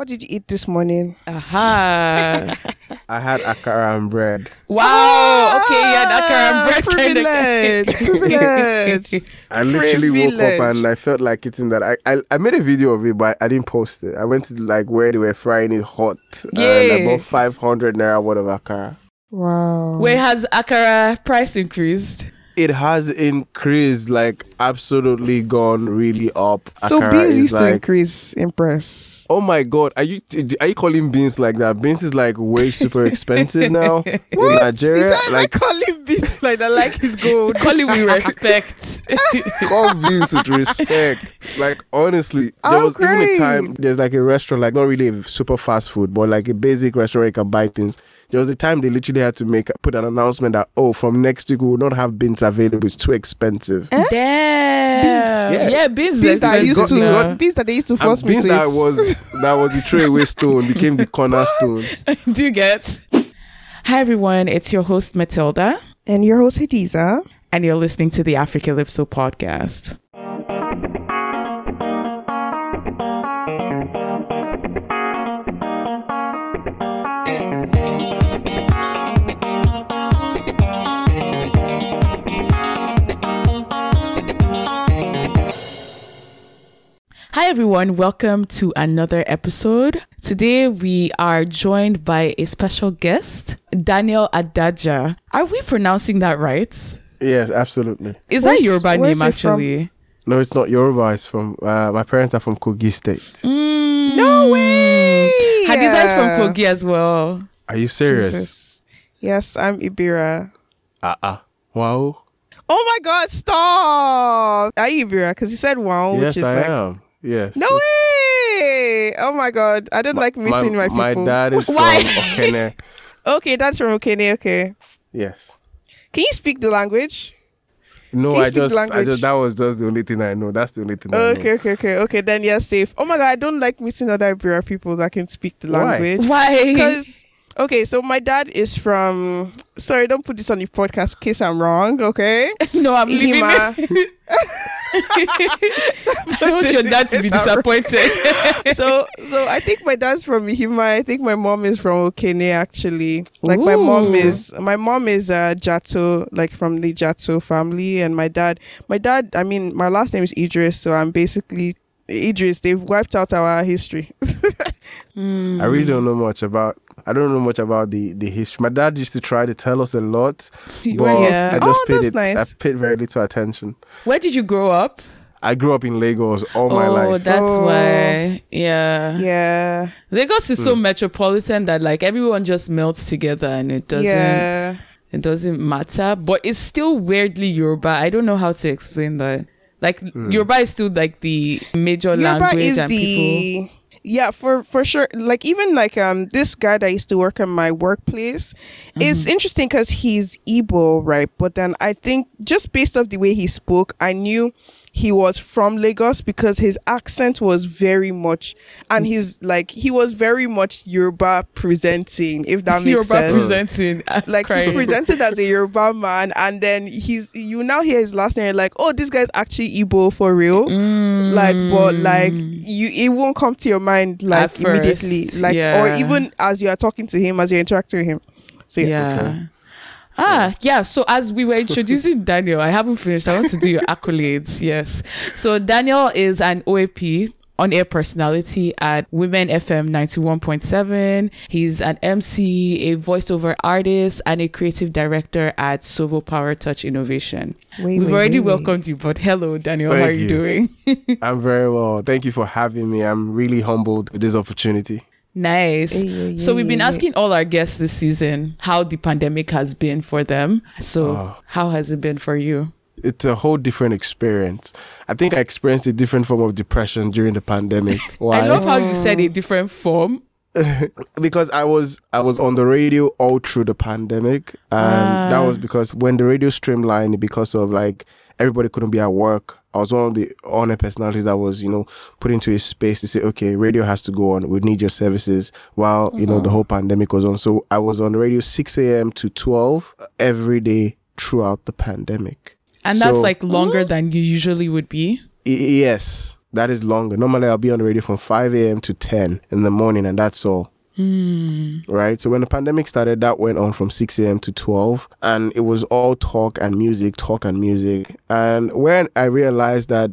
What did you eat this morning? Aha. I had akara and bread. wow. Ah, okay, yeah, akara and bread Privilege. Privilege. I literally woke up and I felt like eating that. I, I I made a video of it, but I didn't post it. I went to like where they were frying it hot. And I Yeah. bought 500 naira worth of akara. Wow. Where has akara price increased? It has increased, like absolutely gone really up. so Akara beans is used to increase in price. Oh my god, are you are you calling beans like that? Beans is like way super expensive now in Nigeria. He said, Like I call beans like that, like his gold. Call it with respect. call beans with respect. Like honestly, there Oh, was even a time there's like a restaurant, like not really a super fast food, but like a basic restaurant you can buy things. There was a time they literally had to make put an announcement that oh, from next week we will not have beans available. It's too expensive. Eh? Damn. Yeah. Yeah, beans, Beans I used expensive to now. beans that they used to And force me beans to that eat. was that was the throwaway stone became the cornerstone. Do you get? Hi everyone, it's your host Matilda, and your host Hadiza. and you're listening to the Africalypso podcast. Hi everyone, welcome to another episode. Today we are joined by a special guest, Daniel Adaaja. Are we pronouncing that right? Yes, absolutely. Is Where's- that Yoruba where's name it from? actually? No, it's not Yoruba. It's from uh, my parents are from Kogi State. Mm. No way. Hadiza is from Kogi as well. Are you serious? Jesus. Yes, I'm Ibira. Uh uh Wow. Oh my God! Stop. Are you Ibira? Because you said wow, yes, which is I like am. Yes. no way. Oh my God! I don't like mixing my, my people. dad is from Why? Okene. Okay, that's from Okene. Okay. Yes. Can you speak the language? No, I speak the just, I just, that was just the only thing I know. That's the only thing I Okay, know. okay, okay, okay. Then you're safe. Oh my God! I don't like meeting other Ibira people that can speak the Why? language. Why? Because okay, so my dad is from. Sorry, don't put this on the podcast. in Case I'm wrong. Okay. no, I'm leaving. Ihima. it. I want your dad to be disappointed. so so I think my dad's from Ihima. I think my mom is from Okene actually. Like my mom is my mom is uh Jato, like from the Jato family, and my dad my dad I mean my last name is Idris, so I'm basically Idris. They've wiped out our history. I really don't know much about. I don't know much about the the history. My dad used to try to tell us a lot, but Yeah. I just Oh, paid it. nice. I paid very little attention. Where did you grow up? I grew up in Lagos all oh, my life. that's Oh. That's why. Yeah. yeah. Lagos is so Hmm. metropolitan that like everyone just melts together and it doesn't yeah. it doesn't matter. But it's still weirdly Yoruba. I don't know how to explain that. Like Hmm. Yoruba is still like the major Yoruba language is and people the yeah for for sure like even like um this guy that used to work in my workplace it's Mm-hmm. interesting because he's Igbo right but then I think just based off the way he spoke I knew he was from Lagos because his accent was very much and he's like he was very much Yoruba presenting if that makes Yoruba sense presenting. I'm like he presented as a Yoruba man, and then he's you now hear his last name, like, oh, this guy's actually Igbo for real. Mm. Like, but like you, it won't come to your mind like At immediately, like, yeah. or even as you are talking to him, as you're interacting with him. So yeah, Yeah. Okay. Ah, yeah. So as we were introducing Daniel, I haven't finished. I want to do your accolades. Yes. So Daniel is an OAP on air personality at Women FM 91.7. He's an MC, a voiceover artist, and a creative director at Sovo Power Touch Innovation. Wait, We've wait, already wait, wait. welcomed you, but hello, Daniel. how are you, you. doing? I'm very well. Thank you for having me. I'm really humbled with this opportunity. Nice. Hey, yeah, So we've been yeah, yeah. asking all our guests this season how the pandemic has been for them. So Oh. how has it been for you? It's a whole different experience. I think I experienced a different form of depression during the pandemic. Why? I love how you said a different form. because I was I was on the radio all through the pandemic, and that Ah. was because when the radio streamlined because of like everybody couldn't be at work. I was one of the honor personalities that was you know put into a space to say, okay, radio has to go on. We need your services while you know the mm-hmm. whole pandemic was on. So I was on the radio six a.m. to twelve every day throughout the pandemic. And that's like longer oh. than you usually would be. Y- yes. That is longer. Normally, I'll be on the radio from 5 a.m. to 10 in the morning, and that's all. Mm. Right. So when the pandemic started, that went on from 6 a.m. to 12, and it was all talk and music, talk and music. And when I realized that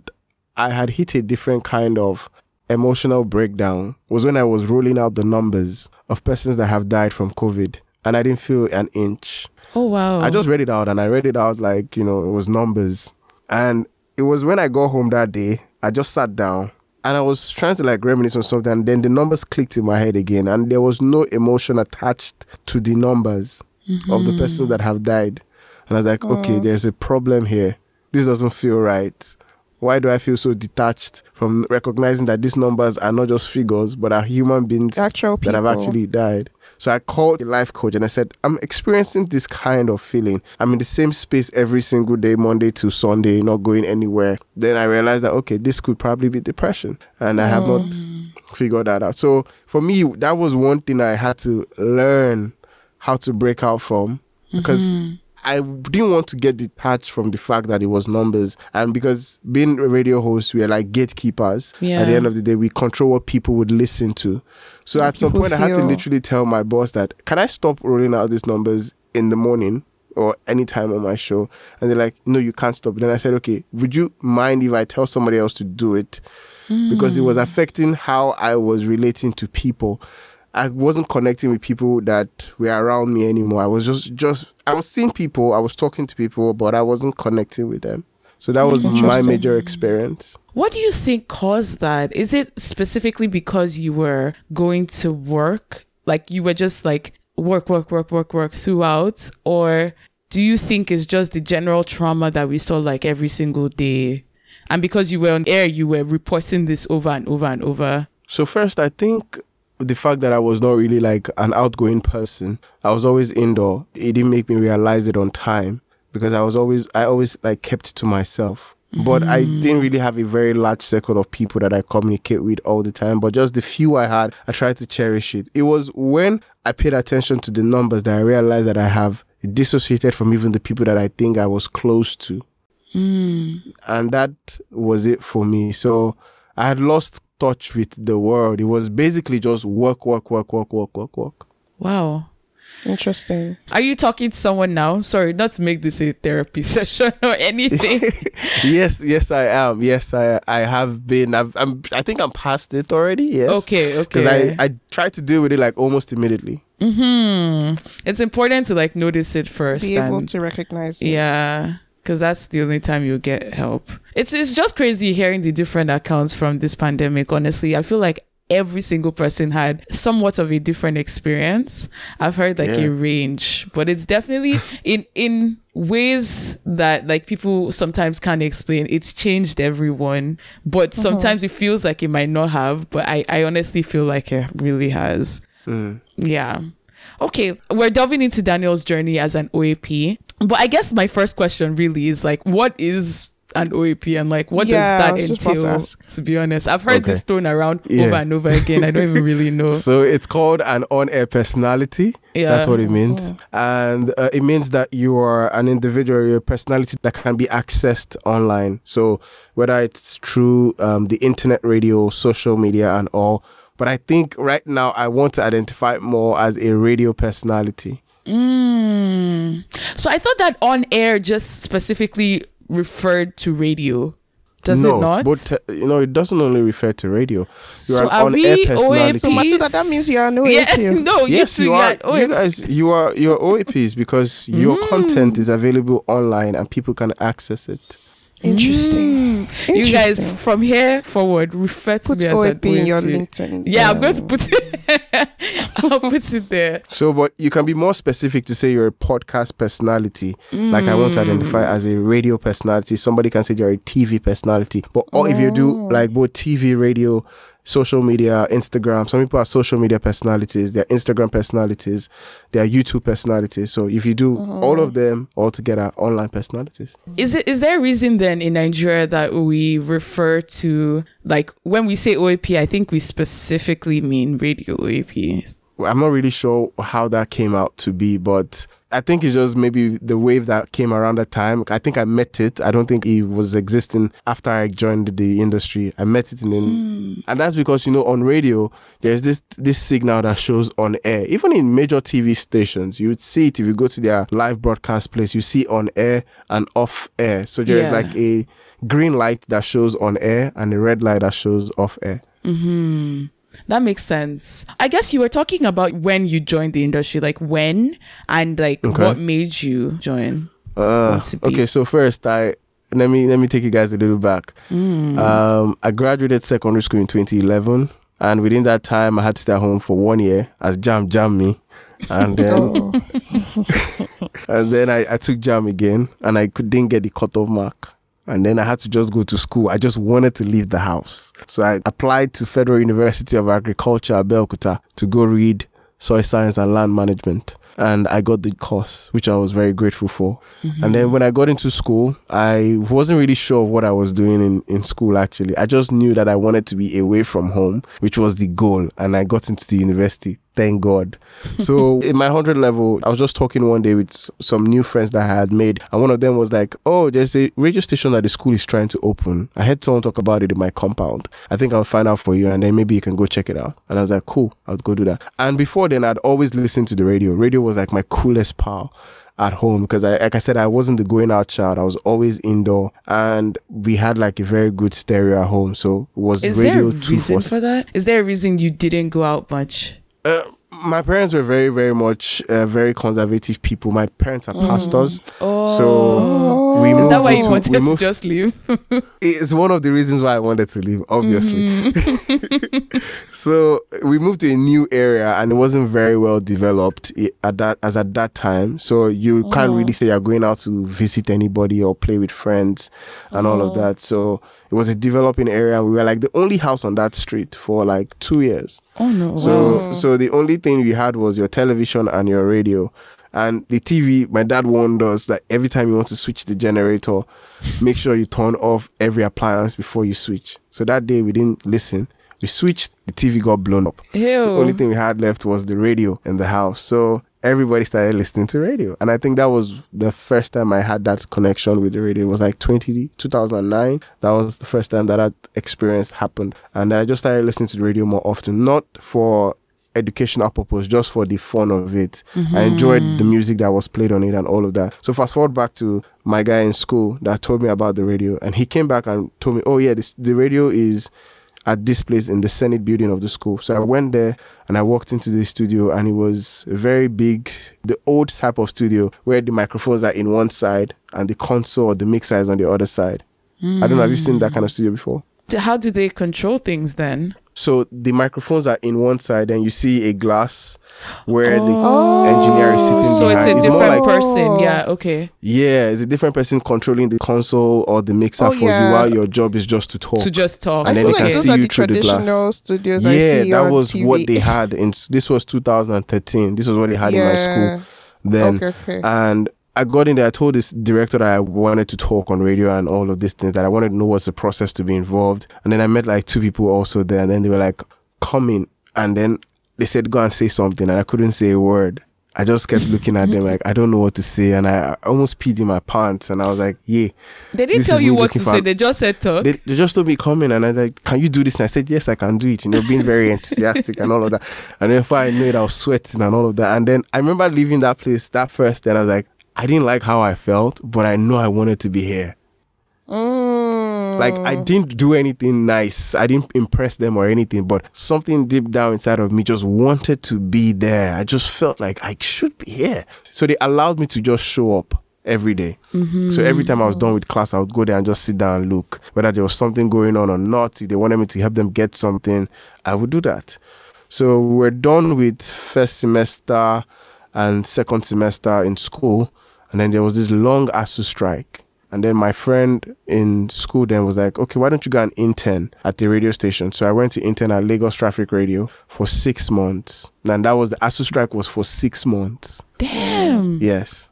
I had hit a different kind of emotional breakdown was when I was rolling out the numbers of persons that have died from COVID, and I didn't feel an inch. Oh wow. I just read it out and I read it out like, you know, it was numbers. And it was when I got home that day, I just sat down and I was trying to like reminisce on something. And then the numbers clicked in my head again. And there was no emotion attached to the numbers of the persons that have died. And I was like, okay, there's a problem here. This doesn't feel right. Why do I feel so detached from recognizing that these numbers are not just figures, but are human beings Actual that have actually died? So I called the life coach and I said, I'm experiencing this kind of feeling. I'm in the same space every single day, Monday to Sunday, not going anywhere. Then I realized that, okay, this could probably be depression. And I have not mm. figured that out. So for me, that was one thing I had to learn how to break out from because mm-hmm. I didn't want to get detached from the fact that it was numbers. And because being a radio host, we are like gatekeepers. Yeah. At the end of the day, we control what people would listen to. So at some point, I had to literally tell my boss that, can I stop rolling out these numbers in the morning? Or anytime on my show, and they're like, "No, you can't stop." Then I said, "Okay, would you mind if I tell somebody else to do it?" Because it was hmm. affecting how I was relating to people. I wasn't connecting with people that were around me anymore. I was just just I was seeing people, I was talking to people, but I wasn't connecting with them. So that was my major experience. What do you think caused that? Is it specifically because you were going to work? Like you were just like work, work, work, work, work throughout? Or do you think it's just the general trauma that we saw like every single day? And because you were on air, you were reporting this over and over and over. So first, I think the fact that I was not really like an outgoing person, I was always indoor. It didn't make me realize it on time because I was always I always like kept to myself. But I didn't really have a very large circle of people that I communicate with all the time. But just the few I had, I tried to cherish it. It was when I paid attention to the numbers that I realized that I have dissociated from even the people that I think I was close to hmm. and that was it for me. So I had lost touch with the world. It was basically just work, work, work, work, work, work, work. Wow. Interesting. Are you talking to someone now? Sorry, not to make this a therapy session or anything. yes, yes, I am. Yes, I I have been. I've, I'm. I think I'm past it already. Yes. okay, Okay. Because. I I tried to deal with it like almost immediately. hmm It's important to like notice it first. Be able and- to recognize it. Yeah, because that's the only time you get help. It's it's just crazy hearing the different accounts from this pandemic. Honestly, I feel like every single person had somewhat of a different experience. I've heard like Yeah. a range, but it's definitely in in ways that like people sometimes can't explain. It's changed everyone, but mm-hmm. sometimes it feels like it might not have. But I I honestly feel like it really has. Mm. Yeah. Okay, we're delving into Daniel's journey as an OAP. But I guess my first question really is like, what is an OAP and like what Yeah, does that just to entail? To, be honest, I've heard Okay. this thrown around Yeah. over and over again. I don't even really know. So it's called an on-air personality. Yeah. That's what it means. And uh, it means that you are an individual, you're a personality that can be accessed online. So whether it's through um, the internet, radio, social media, and all. But I think right now I want to identify more as a radio personality. Mm. So I thought that on air just specifically referred to radio. Does no, it not? But uh, you know, it doesn't only refer to radio. You're so an are on-air we personality. So Matilda, that means you are no yeah, APU. no, you yes, two, you are. yeah, You guys, you are. You're OAPs because your Mm. content is available online and people can access it. Interesting. Mm. You guys from here forward refer to Put me as an OAP in your LinkedIn. Yeah, I'm going to um, put it. I'll put it there. So, but you can be more specific to say you're a podcast personality. Like I want to identify Mm. as a radio personality. Somebody can say you're a TV personality. But or if you do like both TV, radio, social media, Instagram. Some people are social media personalities. They're Instagram personalities. They're YouTube personalities. So if you do mm-hmm. all of them all together, online personalities. Is it is there a reason then in Nigeria that we refer to like when we say OAP, I think we specifically mean radio OAP. I'm not really sure how that came out to be, but I think it's just maybe the wave that came around that time. I think I met it. I don't think it was existing after I joined the industry. I met it in, the, hmm. and that's because you know on radio there's this this signal that shows on air. Even in major TV stations, you would see it if you go to their live broadcast place. You see on air and off air. So there's Yeah. like a green light that shows on air and a red light that shows off air. Mm-hmm. That makes sense. I guess you were talking about when you joined the industry, like when and like Okay. what made you join. Uh, Want to be- okay, so first I let me let me take you guys a little back. Mm. Um, I graduated secondary school in 2011, and within that time, I had to stay at home for one year as JAMB Jam me, and then Oh. and then I, I took JAMB again, and I could, didn't get the cutoff mark. And then I had to just go to school. I just wanted to leave the house. So I applied to Federal University of Agriculture, Abeokuta, to go read soil science and land management. And I got the course, which I was very grateful for. Mm-hmm. And then when I got into school, I wasn't really sure of what I was doing in, in school actually. I just knew that I wanted to be away from home, which was the goal. And I got into the university. Thank God. So in my 100 level, I was just talking one day with some new friends that I had made. And one of them was like, Oh, there's a radio station that the school is trying to open. I heard someone talk about it in my compound. I think I'll find out for you and then maybe you can go check it out. And I was like, Cool, I'll go do that. And before then, I'd always listened to the radio. Radio was like my coolest pal at home because I like I said I wasn't the going out child. I was always indoor and we had like a very good stereo at home. So it was Is there a radio reason 247. for that? Is there a reason you didn't go out much? Uh, my parents were very, very much uh, very conservative people. My parents are pastors, Oh, so we moved is that why you into- wanted we to moved- just leave? It's one of the reasons why I wanted to leave, obviously. Mm-hmm. so we moved to a new area, and it wasn't very well developed at that as at that time. So you can't Oh. really say you're going out to visit anybody or play with friends and all Oh. of that. So it was a developing area, we were like the only house on that street for like two years. oh no! So so the only thing we had was your television and your radio. And the TV, my dad warned us that every time you want to switch the generator, make sure you turn off every appliance before you switch. So that day we didn't listen. We switched, the TV got blown up. Ew. The only thing we had left was the radio in the house. So everybody started listening to radio. And I think that was the first time I had that connection with the radio. It was like 20, 2009. That was the first time that that experience happened. And I just started listening to the radio more often, not for educational purpose, just for the fun of it. I mm-hmm. enjoyed the music that was played on it and all of that. So fast forward back to my guy in school that told me about the radio, and he came back and told me, "Oh yeah, this the radio is at this place in the Senate building of the school." So I went there and I walked into the studio, and it was very big, the old type of studio where the microphones are in one side and the console or the mixer is on the other side. I don't know. Have you seen that hmm. kind of studio before? How do they control things then? So the microphones are in one side, and you see a glass where Oh. the engineer is sitting So it's a more different like person. Oh. Yeah. Okay. yeah, it's a different person controlling the console or the mixer Oh, for you while your job is just to talk. To just talk. And I then feel they like can those see you the through the glass. traditional studios I yeah, see that was TV. what they had in. This was 2013. This was what they had in my school then. Okay, okay. And I got in there. I told this director that I wanted to talk on radio and all of these things. That I wanted to know what's the process to be involved. And then I met like two people also there. And then they were like, "Come in." And then they said, "Go and say something." And I couldn't say a word. I just kept looking at them like I don't know what to say, and I, I almost peed in my pants. And I was like, "Yeah." They didn't tell you what to say. They just said talk. They, they just told me come in, and I was like, "Can you do this?" And I said, "Yes, I can do it." You know, being very enthusiastic and all of that. And then before I knew it, I was sweating and all of that. And then I remember leaving that place that first. Then I was like, I didn't like how I felt, but I know I wanted to be here. Mm. Like I didn't do anything nice. I didn't impress them or anything, but something deep down inside of me just wanted to be there. I just felt like I should be here. So they allowed me to just show up every day. So every time I was done with class, I would go there and just sit down and look whether there was something going on or not. If they wanted me to help them get something, I would do that. So we're done with first semester and second semester in school, and then there was this long ASUU strike. And then my friend in school then was like, okay, why don't you go and intern at the radio station? So I went to intern at Lagos Traffic Radio for six months. And that was the ASUU strike was for six months. Damn. Yes.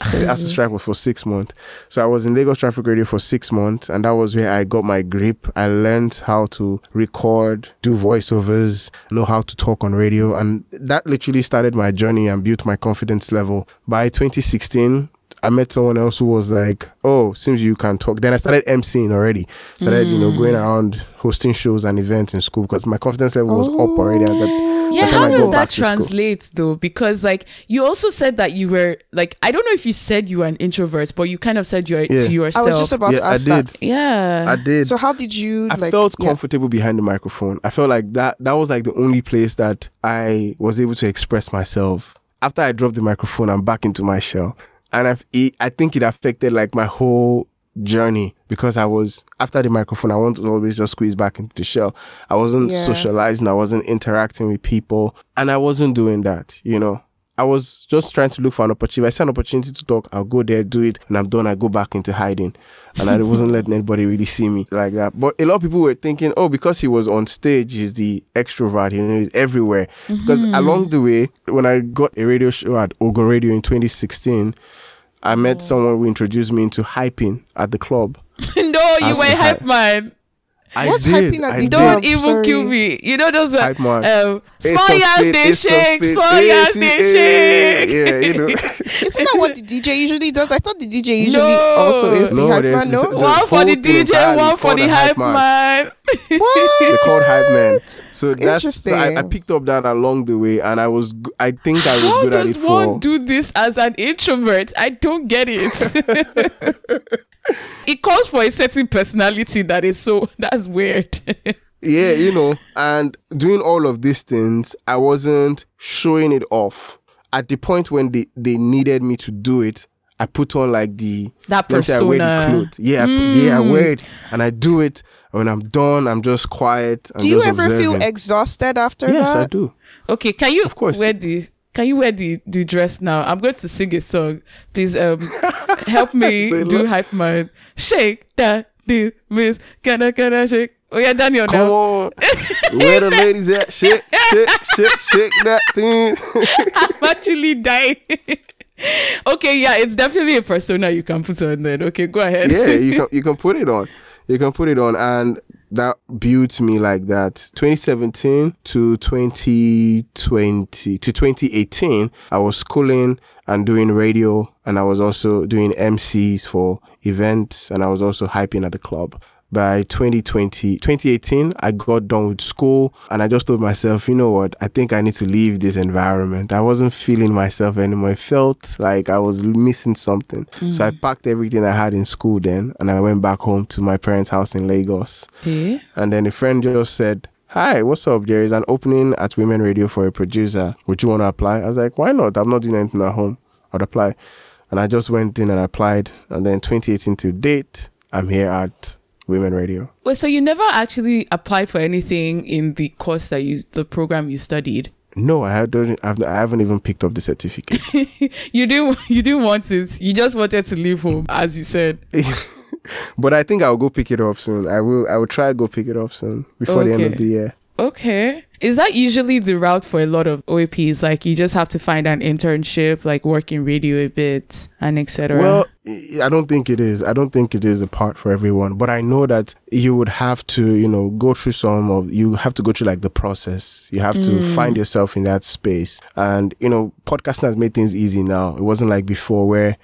The ASUU strike was for six months. So I was in Lagos Traffic Radio for six months, and that was where I got my grip. I learned how to record, do voiceovers, know how to talk on radio, and that literally started my journey and built my confidence level. By 2016, I met someone else who was like, "Oh, seems you can talk." Then I started emceeing already. Started, you know, hmm. going around hosting shows and events in school because my confidence level was up already. At that, Yeah, by the time how does that to school. translate though? Because like you also said that you were like I don't know if you said you were an introvert, but you kind of said you are Yeah. to I was just about Yeah, to I ask did. that. yeah. I did. So how did you I like? felt yeah. comfortable behind the microphone. I felt like that that was like the only place that I was able to express myself. After I dropped the microphone, I'm back into my shell, and I've, it, I think it affected like my whole journey because I was after the microphone. I wanted to always just squeeze back into the shell. I wasn't Yeah. socializing. I wasn't interacting with people, and I wasn't doing that. You know. I was just trying to look for an opportunity. If I see an opportunity to talk, I'll go there, do it, and I'm done. I go back into hiding and I wasn't letting anybody really see me like that. But a lot of people were thinking, oh, because he was on stage, he's the extrovert, you know, he's everywhere. Because mm-hmm. along the way, when I got a radio show at Ogun Radio in 2016, I met oh. someone who introduced me into hyping at the club. no, you were hype man. I What's did. hyping at I the. Don't Yeah, even sorry. kill me. You know those were Hype man. um, Ace small of ass spade, they shake, spade, small ass ace, they shake. Yeah, you know. Isn't that what the DJ usually does? I thought the DJ usually No. also is the No, hype there's man. No, this- the one for whole the thing DJ, entirely one is for called the a hype man. man. They're called hype men. So that's so I, I Interesting. picked up that along the way, and I was g- I think I was How good at it does it one for. do this as an introvert? I don't get it. it calls for a certain personality that is so that's weird. yeah, you know, and doing all of these things, I wasn't showing it off. At the point when they, they needed me to do it, I put on like the That let me say I wear the persona. clothes. Yeah, I yeah, I hmm. wear it and I do it. And when I'm done, I'm just quiet. I'm Do you just ever feel exhausted after Yes, that? I do. Okay, can you Of course. wear the can you wear the, the dress now? I'm going to sing a song. Please um help me do love- hype man. Shake that the miss. Can I can I shake? Oh yeah, Daniel Come now. on. Where the ladies at? Shake, shake, shake, shake that thing. I'm actually dying. okay, yeah, it's definitely a persona you can put on then. Okay, go ahead. yeah, you can you can put it on. You can put it on, and that built me like that. 2017 to 2020 to 2018, I was schooling and doing radio, and I was also doing MCs for events, and I was also hyping at the club. By 2020, 2018, I got done with school and I just told myself, you know what? I think I need to leave this environment. I wasn't feeling myself anymore. I felt like I was missing something. So I mm. packed everything I had in school then and I went back home to my parents' house in Lagos. Okay. And then a friend just said, Hi, what's up? There is an opening at Women Radio for a producer. Would you want to apply? I was like, Why not? I'm not doing anything at home. I'd apply. And I just went in and applied. And then 2018 to date, I'm here at Women Radio. Wait, so you never actually applied for anything in the course that you the program you studied? No, I don't. I've, I haven't even picked up the certificate. you didn't you didn't want it. You just wanted to leave home, as you said. but I think I'll go pick it up soon. I will. I will try to go pick it up soon before the end of the year. Okay. Is that usually the route for a lot of OAPs? Like you just have to find an internship, like work in radio a bit and etc. Well, I don't think it is. I don't think it is a part for everyone. But I know that you would have to, you know, go through some of. You have to go through like the process. You have to mm. find yourself in that space. And you know, podcasting has made things easy now. It wasn't like before where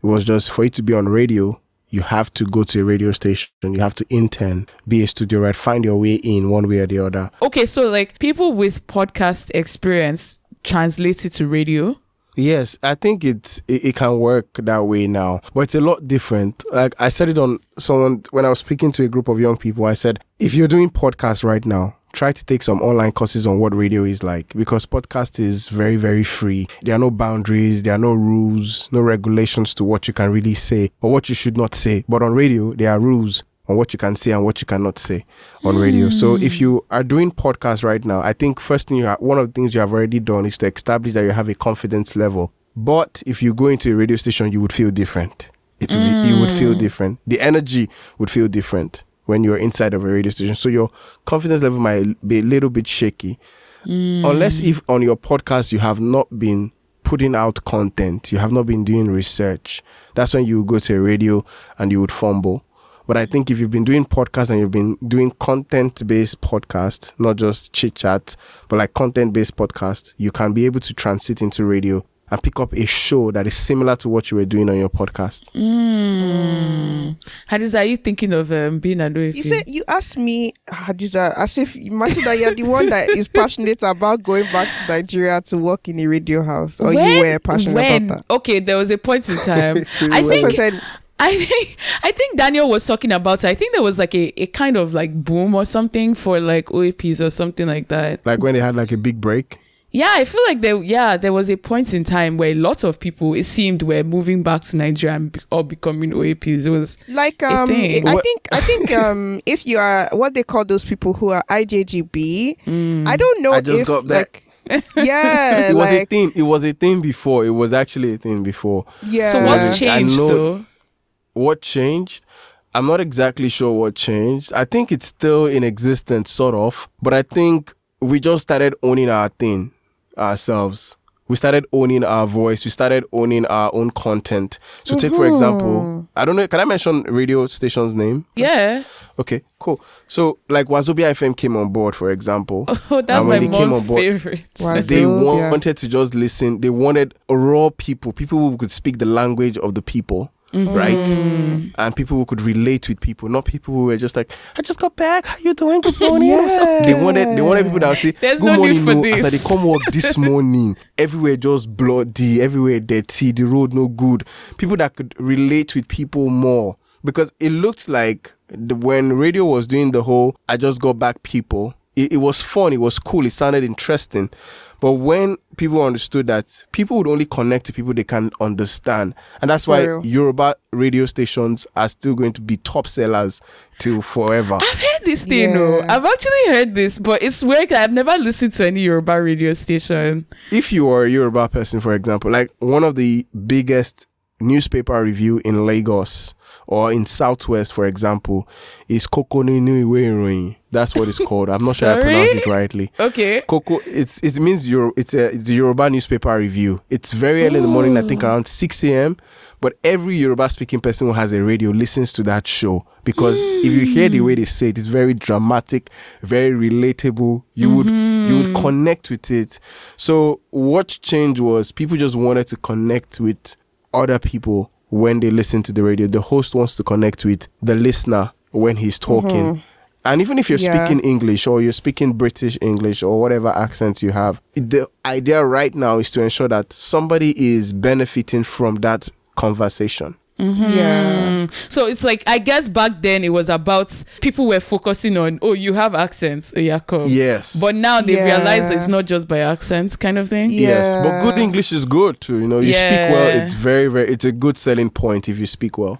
it was just for you to be on radio. You have to go to a radio station. You have to intern, be a studio right, find your way in one way or the other. okay, so like people with podcast experience translate it to radio. Yes, I think it's it, it can work that way now, but it's a lot different. Like I said it on someone when I was speaking to a group of young people. I said, if you're doing podcasts right now, try to take some online courses on what radio is like because podcast is very very free. There are no boundaries, there are no rules, no regulations to what you can really say or what you should not say. But on radio, there are rules on what you can say and what you cannot say on radio. So hmm. if you are doing podcasts right now, I think first thing you have, one of the things you have already done is to establish that you have a confidence level. But if you go into a radio station, you would feel different. It would be, you would feel hmm. different. The energy would feel different when you're inside of a radio station. So your confidence level might be a little bit shaky. Unless mm. if on your podcast you have not been putting out content. You have not been doing research. That's when you go to a radio and you would fumble. But I think if you've been doing podcasts and you've been doing content based podcast, not just chit chat, but like content based podcast, you can be able to transit into radio and pick up a show that is similar to what you were doing on your podcast. Mm. Hadiza, are you thinking of um, being an OAP? You said you asked me, Hadiza, as if imagine that you're the one that is passionate about going back to Nigeria to work in a radio house, or you were passionate when? about that. Okay, there was a point in time. I When? So I think said, I think I think Daniel was talking about. I think there was like a, a kind of like boom or something for like OAPs or something like that. Like when they had like a big break. Yeah, I feel like there. Yeah, there was a point in time where lots of people it seemed were moving back to Nigeria and be, or becoming OAPs. It was like a um, thing. I think I think um, if you are what they call those people who are IJGB, I don't know I just if got back. like yeah, it was a thing. It was a thing before. It was actually a thing before. yeah. so. What's I changed though? What changed? I'm not exactly sure what changed. I think it's still in existence, sort of. But I think we just started owning our thing ourselves. We started owning our voice. We started owning our own content. So, take for example, mm-hmm. I don't know. Can I mention radio station's name? Yeah. Okay, cool. So, like Wazobia FM came on board, for example. Oh, that's my when they came mom's on board- favorite. Wow. they wanted to just listen. They wanted raw people, people who could speak the language of the people, Mm-hmm. right? And people who could relate with people, not people who were just like, "I just got back. How you doing? Good morning." Up?" They wanted, they wanted people that would say, There's "Good no morning." no, this. As I they come work this morning, everywhere just bloody, everywhere dirty, the road no good. People that could relate with people more because it looked like the, when radio was doing the whole "I just got back" people, it, it was fun, it was cool, it sounded interesting. But when people understood that people would only connect to people they can understand, and that's why For. Yoruba radio stations are still going to be top sellers till forever. I've heard this thing, Yeah. though. I've actually heard this, but it's weird. I've never listened to any Yoruba radio station. if you are a Yoruba person, for example, like one of the biggest newspaper review in Lagos or in Southwest, for example, is Koko Ninu Iwe. That's what it's called. I'm not sure I pronounced it rightly. Okay. Coco, it's it means Euro, it's a it's a Yoruba newspaper review. It's very early in the morning, I think around six a.m. But every Yoruba speaking person who has a radio listens to that show because if you hear the way they say it, it's very dramatic, very relatable. You would you would mm-hmm. connect with it. So what changed was people just wanted to connect with other people when they listen to the radio. The host wants to connect with the listener when he's talking. Mm-hmm. And even if you're Yeah. speaking English or you're speaking British English or whatever accent you have, the idea right now is to ensure that somebody is benefiting from that conversation. Yeah. Mm. So it's like I guess back then it was about people were focusing on oh you have accents oh, yeah come Yes. but now they Yeah. realize it's not just by accents kind of thing Yeah. Yes, but good English is good too. You know, you speak well. It's very, very. It's a good selling point if you speak well.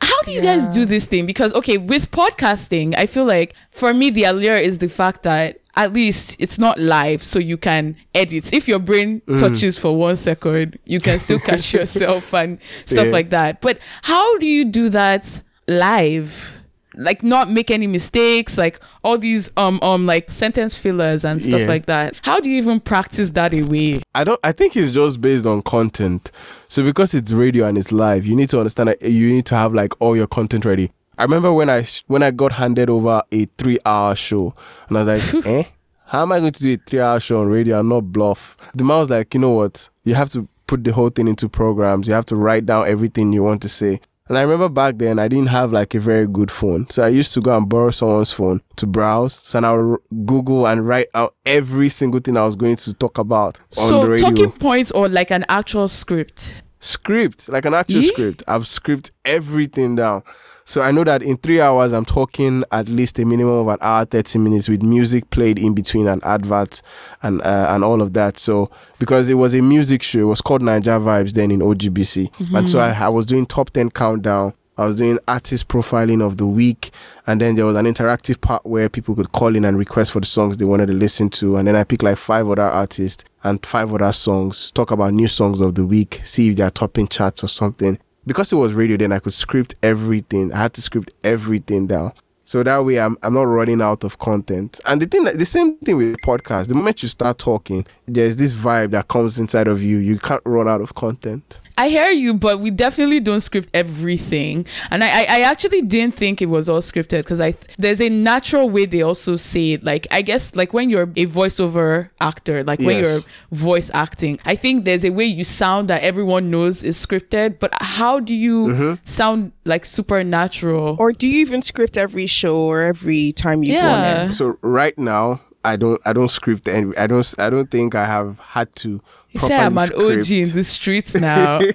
How do you guys do this thing? Because okay with podcasting I feel like for me the allure is the fact that at least it's not live so you can edit. If your brain Mm. touches for one second you can still catch yourself and stuff Yeah. like that. But how do you do that live like not make any mistakes like all these um um like sentence fillers and stuff Yeah. like that how do you even practice that away I don't. I think it's just based on content. So because it's radio and it's live, you need to understand that you need to have like all your content ready. I remember when I when I got handed over a three hour show, and I was like, eh, how am I going to do a three hour show on radio and not bluff? The man was like, you know what? You have to put the whole thing into programs. You have to write down everything you want to say. And I remember back then I didn't have like a very good phone. So I used to go and borrow someone's phone to browse. So now I would Google and write out every single thing I was going to talk about on so the radio talking points or like an actual script script, like an actual Yeah? script. I've script everything down. So I know that in three hours, I'm talking at least a minimum of an hour, 30 minutes with music played in between and adverts and uh, and all of that. So because it was a music show, it was called Niger Vibes then in OGBC. And so I, I was doing top 10 countdown. I was doing artist profiling of the week, and then there was an interactive part where people could call in and request for the songs they wanted to listen to, and then I picked like five other artists and five other songs, talk about new songs of the week, see if they're topping charts or something. Because it was radio, then I could script everything. I had to script everything down. So that way I'm I'm not running out of content. And the thing the same thing with podcast The moment you start talking, there's this vibe that comes inside of you. You can't run out of content. I hear you, but we definitely don't script everything. And I, I, I actually didn't think it was all scripted because I there's a natural way they also say it. Like I guess like when you're a voiceover actor, like when you're voice acting, I think there's a way you sound that everyone knows is scripted. But how do you mm-hmm. sound like supernatural? Or do you even script every show or every time you go on yeah. air? So right now I don't I don't script any I don't I don't think I have had to You say I'm an properly OG in the streets now.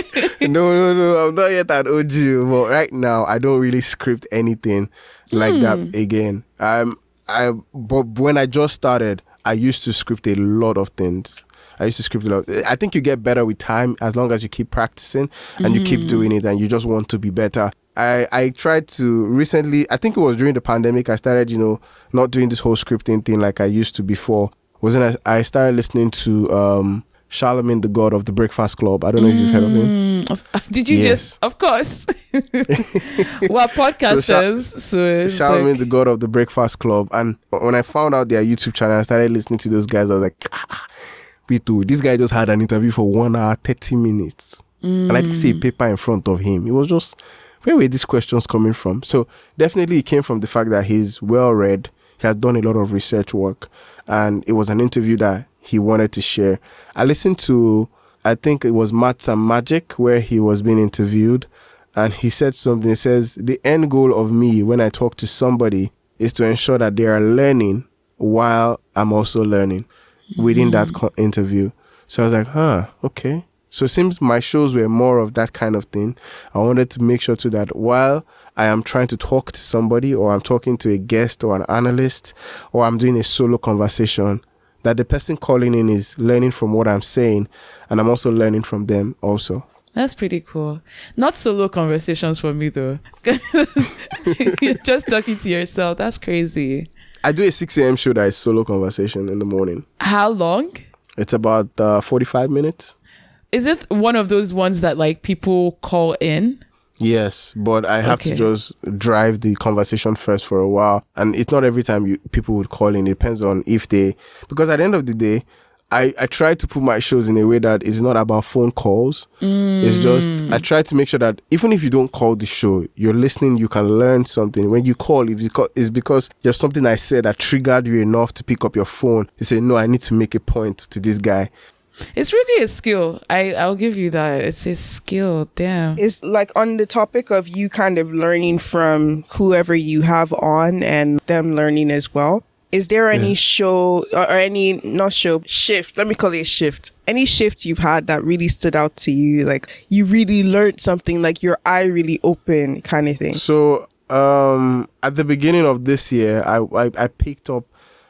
no, no, no. I'm not yet an OG, but right now I don't really script anything like Hmm. that again. Um, I but when I just started, I used to script a lot of things. I used to script a lot. I think you get better with time as long as you keep practicing and you Hmm. keep doing it, and you just want to be better. I, I tried to recently, I think it was during the pandemic, I started, you know, not doing this whole scripting thing like I used to before. Wasn't I, I started listening to um Charlamagne the God of the Breakfast Club. I don't know if you've heard of him. Mm, Did you Yes. just? Of course. We're podcasters, so, it's Charlamagne like, the God of the Breakfast Club. And when I found out their YouTube channel, I started listening to those guys. I was like, ah, me too. This guy just had an interview for one hour, 30 minutes. And I didn't see a Mm. paper in front of him. It was just, where were these questions coming from? So definitely it came from the fact that he's well read. He had done a lot of research work. And it was an interview that he wanted to share. I listened to, I think it was Maths and Magic, where he was being interviewed. And he said something. He says, The end goal of me when I talk to somebody is to ensure that they are learning while I'm also learning within that hmm. co- interview. So I was like, huh, okay. So it seems my shows were more of that kind of thing. I wanted to make sure too that while I am trying to talk to somebody or I'm talking to a guest or an analyst or I'm doing a solo conversation, that the person calling in is learning from what I'm saying and I'm also learning from them also. That's pretty cool. Not solo conversations for me though. You're just talking to yourself. That's crazy. I do a 6 a.m. show that is solo conversation in the morning. How long? It's about uh, 45 minutes. Is it one of those ones that like people call in? Yes, but I have Okay. to just drive the conversation first for a while, and it's not every time you people would call in. It depends on if they, because at the end of the day, I I try to put my shows in a way that it's not about phone calls. It's mm. just I try to make sure that even if you don't call the show, you're listening. You can learn something. When you call, it's because it's because there's something I said that triggered you enough to pick up your phone. You say, "No, I need to make a point to this guy." It's really a skill. I I'll give you that. It's a skill. Damn. It's like on the topic of you kind of learning from whoever you have on and them learning as well. Is there any show or, or any not show shift? Let me call it a shift. Any shift you've had that really stood out to you, like you really learned something, like your eye really open, kind of thing. So um, at the beginning of this year, I, I I picked up.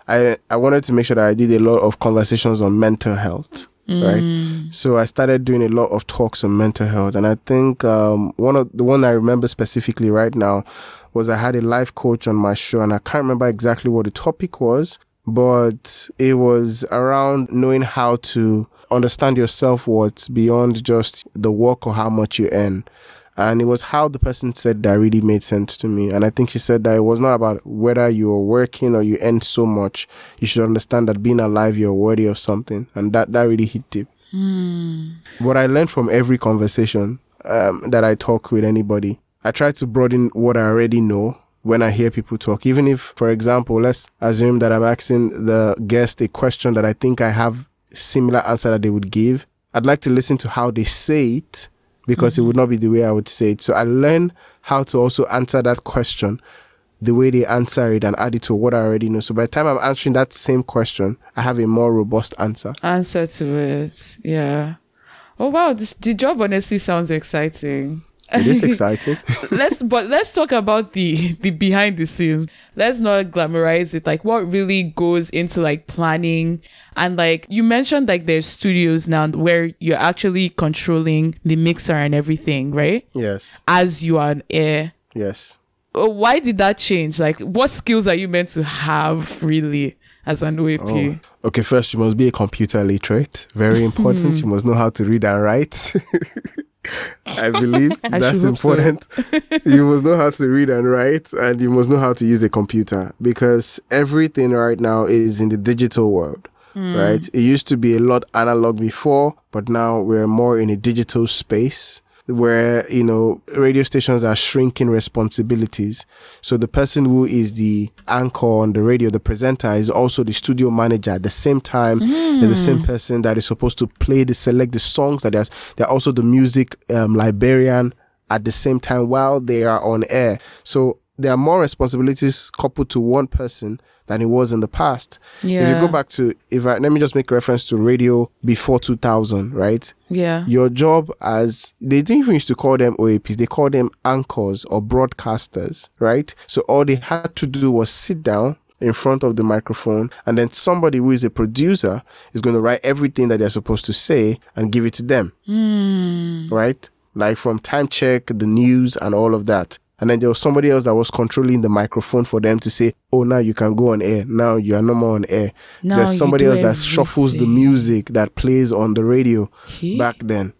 I I wanted to make sure that I did a lot of conversations on mental health. Right, so I started doing a lot of talks on mental health, and I think um, one of the one I remember specifically right now was I had a life coach on my show, and I can't remember exactly what the topic was, but it was around knowing how to understand your self worth beyond just the work or how much you earn. And it was how the person said that really made sense to me. And I think she said that it was not about whether you're working or you earn so much. You should understand that being alive, you're worthy of something. And that, that really hit deep. What I learned from every conversation um, that I talk with anybody, I try to broaden what I already know when I hear people talk. Even if, for example, let's assume that I'm asking the guest a question that I think I have similar answer that they would give. I'd like to listen to how they say it because it would not be the way I would say it. So I learn how to also answer that question the way they answer it and add it to what I already know. So by the time I'm answering that same question, I have a more robust answer. Answer to it. Yeah. Oh wow, this the job honestly sounds exciting. It is exciting. let's but let's talk about the the behind the scenes let's not glamorize it like what really goes into like planning and like you mentioned like there's studios now where you're actually controlling the mixer and everything right yes. as you are on air Yes. Uh, why did that change like what skills are you meant to have really as an oap Oh. Okay, first you must be a computer literate. Very important. you must know how to read and write. I believe I that's hope so. important. you must know how to read and write, and you must know how to use a computer because everything right now is in the digital world. Hmm. Right? It used to be a lot analog before, but now we're more in a digital space where you know radio stations are shrinking responsibilities. So the person who is the anchor on the radio the presenter is also the studio manager at the same time. They're the same person that is supposed to play the select the songs that they're, they're also the music um, librarian at the same time while they are on air. So there are more responsibilities coupled to one person than it was in the past Yeah. if you go back to if I, let me just make reference to radio before 2000 right Yeah. your job as they didn't even used to call them OAPs, they called them anchors or broadcasters, right? So all they had to do was sit down in front of the microphone and then somebody who is a producer is going to write everything that they're supposed to say and give it to them. Hmm. Right? Like from time check, the news and all of that. And then there was somebody else that was controlling the microphone for them to say, "Oh, now you can go on air. Now you are no more on air." Now There's somebody else that shuffles the music that plays on the radio He- back then,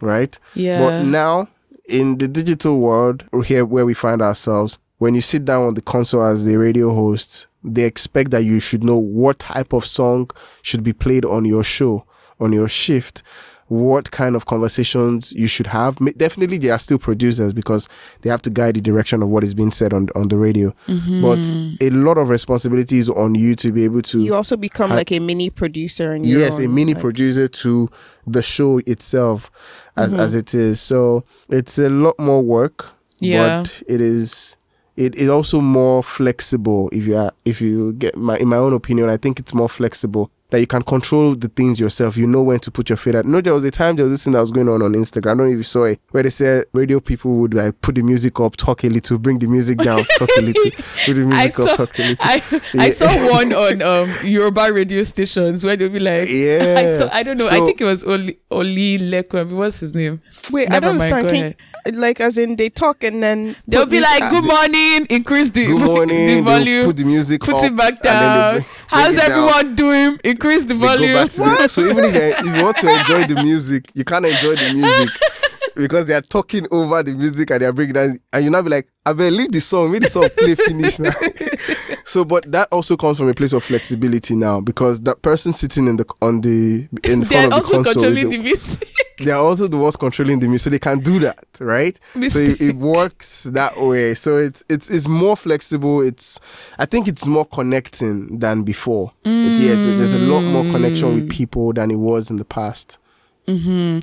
right? Yeah. But now, in the digital world, here where we find ourselves, when you sit down on the console as the radio host, they expect that you should know what type of song should be played on your show, on your shift, what kind of conversations you should have. Definitely, they are still producers because they have to guide the direction of what is being said on on the radio. Mm-hmm. But a lot of responsibility is on you to be able to You also become I- like a mini producer in yes a mini like- producer to the show itself as Mm-hmm. as it is so it's a lot more work Yeah. but it is it is also more flexible if you are if you get my in my own opinion i think it's more flexible that you can control the things yourself you know when to put your feet out no there was a time there was this thing that was going on on instagram i don't know if you saw it where they said radio people would like put the music up talk a little bring the music down talk a little put the I music saw, up talk a little I, I saw one on um Yoruba radio stations where they'll be like, I, yeah saw, I don't know, I think it was Oli, Oli Lekwem. What's his name? Wait, I Never don't mind, understand. Can like as in they talk and then They'll be like, good morning, increase the, Good morning. the volume, Put the music put up, it back and then they down. How's it down. everyone doing? Increase the volume. back to the- so even if, you- if you want to enjoy the music, you can't enjoy the music because they are talking over the music and they are bringing down, and you now be like, I better leave the song, make the song play finish now. so, but that also comes from a place of flexibility now because that person sitting in the on the in front They're of the also console, is controlling the- the music. They are also the ones controlling the music, so they can do that, right? So it, it works that way. So it's it's it's more flexible. It's I think it's more connecting than before. It's, yeah, there's a lot more connection Mm. with people than it was in the past.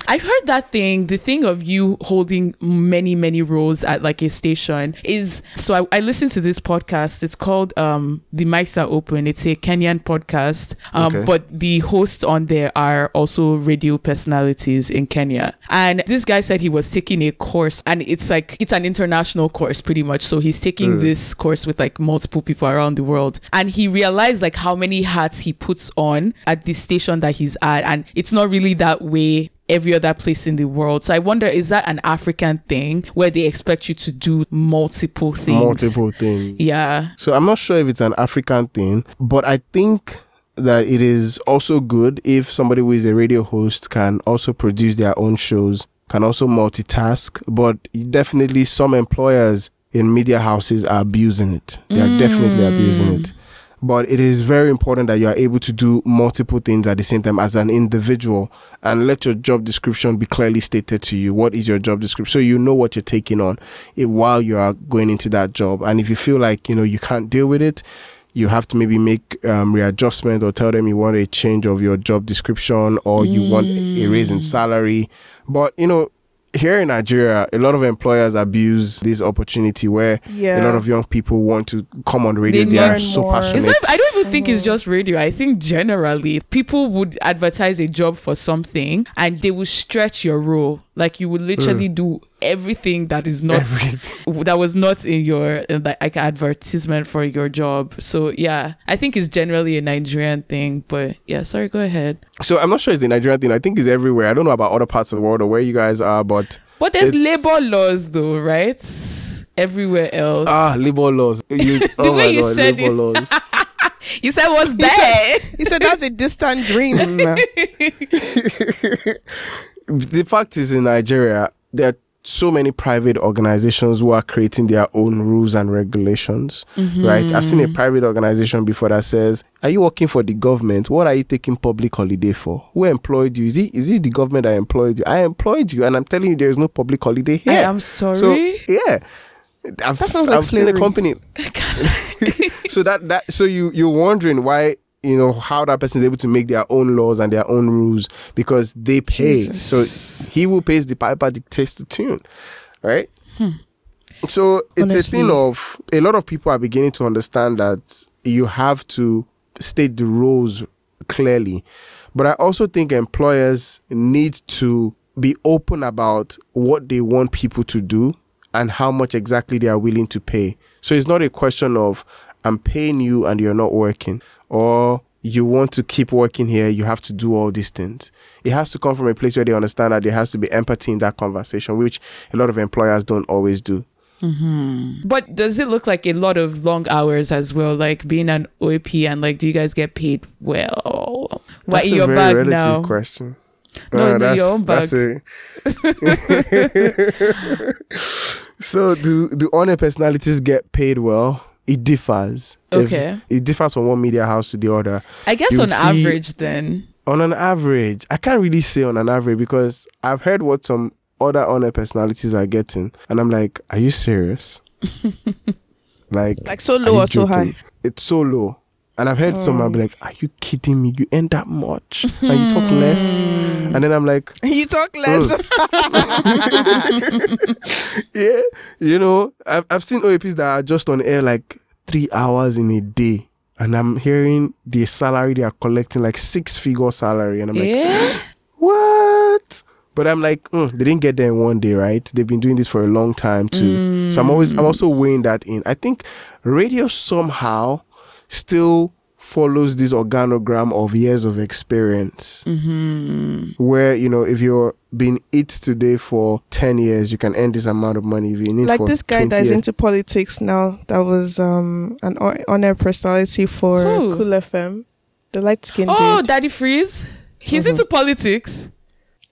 I've heard that thing, the thing of you holding many, many roles at like a station is so I, I listened to this podcast. It's called um The Mics Are Open. It's a Kenyan podcast. Um Okay. but the hosts on there are also radio personalities in Kenya. And this guy said he was taking a course and it's like it's an international course pretty much. So he's taking this course with like multiple people around the world. And he realized like how many hats he puts on at the station that he's at. And it's not really that way every other place in the world. So I wonder, is that an African thing where they expect you to do multiple things? Multiple things. Yeah. So I'm not sure if it's an African thing, but I think that it is also good if somebody who is a radio host can also produce their own shows, can also multitask. But definitely, some employers in media houses are abusing it. They are definitely mm. abusing it. But it is very important that you are able to do multiple things at the same time as an individual and let your job description be clearly stated to you. What is your job description? So you know what you're taking on while you are going into that job. And if you feel like, you know, you can't deal with it, you have to maybe make um, readjustment or tell them you want a change of your job description or you want a raise in salary. But, you know, here in Nigeria, a lot of employers abuse this opportunity where Yeah. a lot of young people want to come on the radio. They They, are so more. passionate. It's not, I don't even think it's mm. just radio. I think generally people would advertise a job for something and they will stretch your role. Like you would literally do everything that is not that was not in your in the, like advertisement for your job. So yeah, I think it's generally a Nigerian thing. But yeah, sorry, go ahead. so I'm not sure it's a Nigerian thing. I think it's everywhere. I don't know about other parts of the world or where you guys are, but But there's labor laws though, right? Everywhere else. ah, labor laws. You, oh way my you God, said labor it. laws. you said what's that? He said that's a distant dream. the fact is, in Nigeria, there are so many private organizations who are creating their own rules and regulations, mm-hmm. right? I've seen a private organization before that says, "Are you working for the government? What are you taking public holiday for? Who employed you? Is it is it the government that employed you? I employed you, and I'm telling you, there is no public holiday here. I am sorry. So yeah, I've, That sounds like I've seen a company. so that that so you you're wondering why you know how that person is able to make their own laws and their own rules because they pay. Jesus. So he who pays the piper dictates the tune, right? Hmm. So it's a thing of a lot of people are beginning to understand that you have to state the rules clearly. But I also think employers need to be open about what they want people to do and how much exactly they are willing to pay. So it's not a question of I'm paying you and you're not working or you want to keep working here, you have to do all these things. It has to come from a place where they understand that there has to be empathy in that conversation, which a lot of employers don't always do. But does it look like a lot of long hours as well, like being an OAP and like do you guys get paid well? What That's in a your very bag relative now? question. No, Uh, no, your own that's a- so do do on-air personalities get paid well? It differs. If- Okay. it differs from one media house to the other. I guess on average then. On an average, I can't really say on an average because I've heard what some other on-air personalities are getting, and I'm like, are you serious? like, Like so low or so high? It's so low. And I've heard someone Mm. be like, Are you kidding me? You earn that much? And you talk less? And then I'm like, You talk less. Yeah, you know, I've, I've seen OAPs that are just on air like three hours in a day. And I'm hearing the salary they are collecting like six figure salary. And I'm like, yeah. what? But I'm like, mm, they didn't get there in one day, right? They've been doing this for a long time too. So I'm always, I'm also weighing that in. I think radio somehow still follows this organogram of years of experience, where you know if you're being it today for ten years, you can earn this amount of money. If you're in it like for this guy 20 that's years- into politics now. That was um an on- on-air personality for Who? Cool FM. The light skinned Oh, dude. Daddy Freeze. He's Mm-hmm. into politics.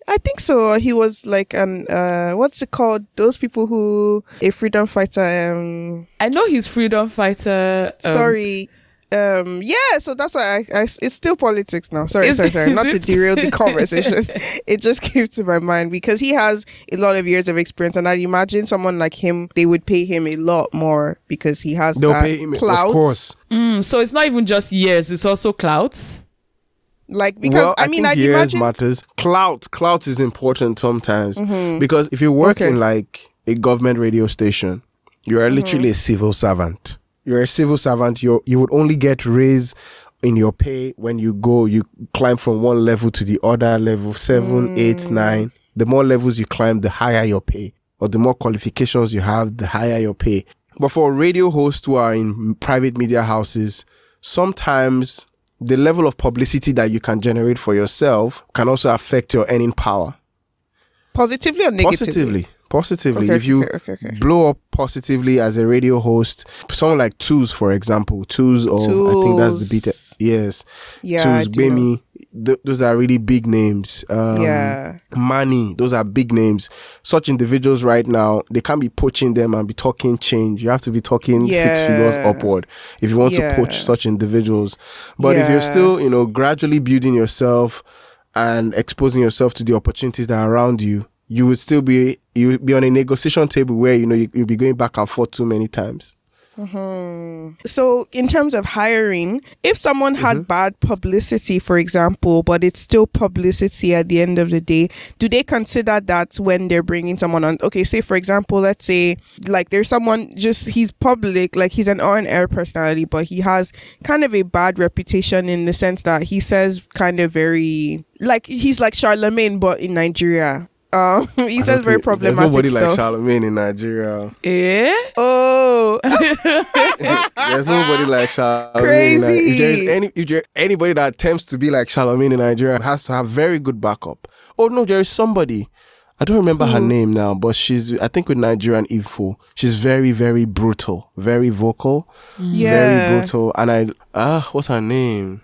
I think so. He was like an uh what's it called? Those people who a freedom fighter um I know he's freedom fighter. um, sorry. Um yeah, so that's why I, I it's still politics now. Sorry, Is- sorry, sorry. is Not to derail the conversation. it just came to my mind because he has a lot of years of experience and I'd imagine someone like him they would pay him a lot more because he has they'll that pay him, clout. of course. Mm, so it's not even just years; it's also clout. Like because well, I mean think I'd years imagine matters. Clout, clout is important sometimes Mhm. because if you work Okay. in like a government radio station, you are literally Mm-hmm. a civil servant. You're a civil servant. You you would only get raise in your pay when you go. You climb from one level to the other level, seven, eight, Mm. nine. The more levels you climb, the higher your pay, or the more qualifications you have, the higher your pay. But for radio hosts who are in private media houses, sometimes the level of publicity that you can generate for yourself can also affect your earning power. positively or negatively. Positively. Positively. Okay, if you okay, okay, blow up positively as a radio host, someone like Toolz, for example, Toolz or I think that's the beat. Yes, Yeah, I Toolz. Bemi. Th- those are really big names. Um, yeah. Money, those are big names. Such individuals right now, they can't be poaching them and be talking change. You have to be talking six figures upward if you want to poach such individuals. But if you're still, you know, gradually building yourself and exposing yourself to the opportunities that are around you, you would still be you would be on a negotiation table where you know you, you'll be going back and forth too many times. Mm-hmm. So, in terms of hiring, if someone had mm-hmm. bad publicity, for example, but it's still publicity at the end of the day, do they consider that when they're bringing someone on? Okay, say for example, let's say like there's someone just he's public, like he's an on air personality, but he has kind of a bad reputation in the sense that he says kind of very like he's like Charlamagne, but in Nigeria. Um, he I says very think- problematic There's nobody stuff. like Charlamagne in Nigeria. Yeah. oh, There's nobody like Charlamagne. in Ni- If there's Crazy. any, if there anybody that attempts to be like Charlamagne in Nigeria has to have very good backup. Oh no, there is somebody. I don't remember her name now, but she's I think with Nigerian info. She's very very brutal, very vocal, yeah. very brutal. And I ah, what's her name?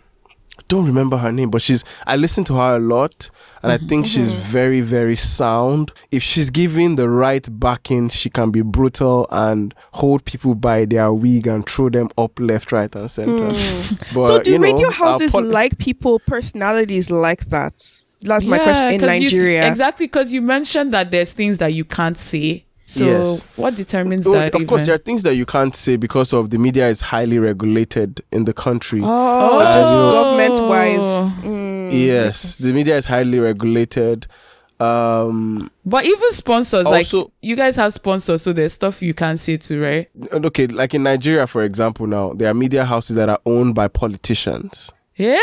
Don't remember her name, but she's I listen to her a lot and I think she's very, very sound. If she's given the right backing, she can be brutal and hold people by their wig and throw them up left, right, and center. But Hmm. so do you know, radio our houses pol- like people personalities like that? That's my Yeah, question in 'cause you- Nigeria. exactly, because you mentioned that there's things that you can't say. So Yes. what determines Oh, that? of course, there are things that you can't say because of the media is highly regulated in the country. oh, Uh, just you know- government wise. Mm. Yes, the media is highly regulated. Um, But even sponsors, like you guys have sponsors, so there's stuff you can't say too, right? okay, like in Nigeria, for example, now there are media houses that are owned by politicians. Yeah.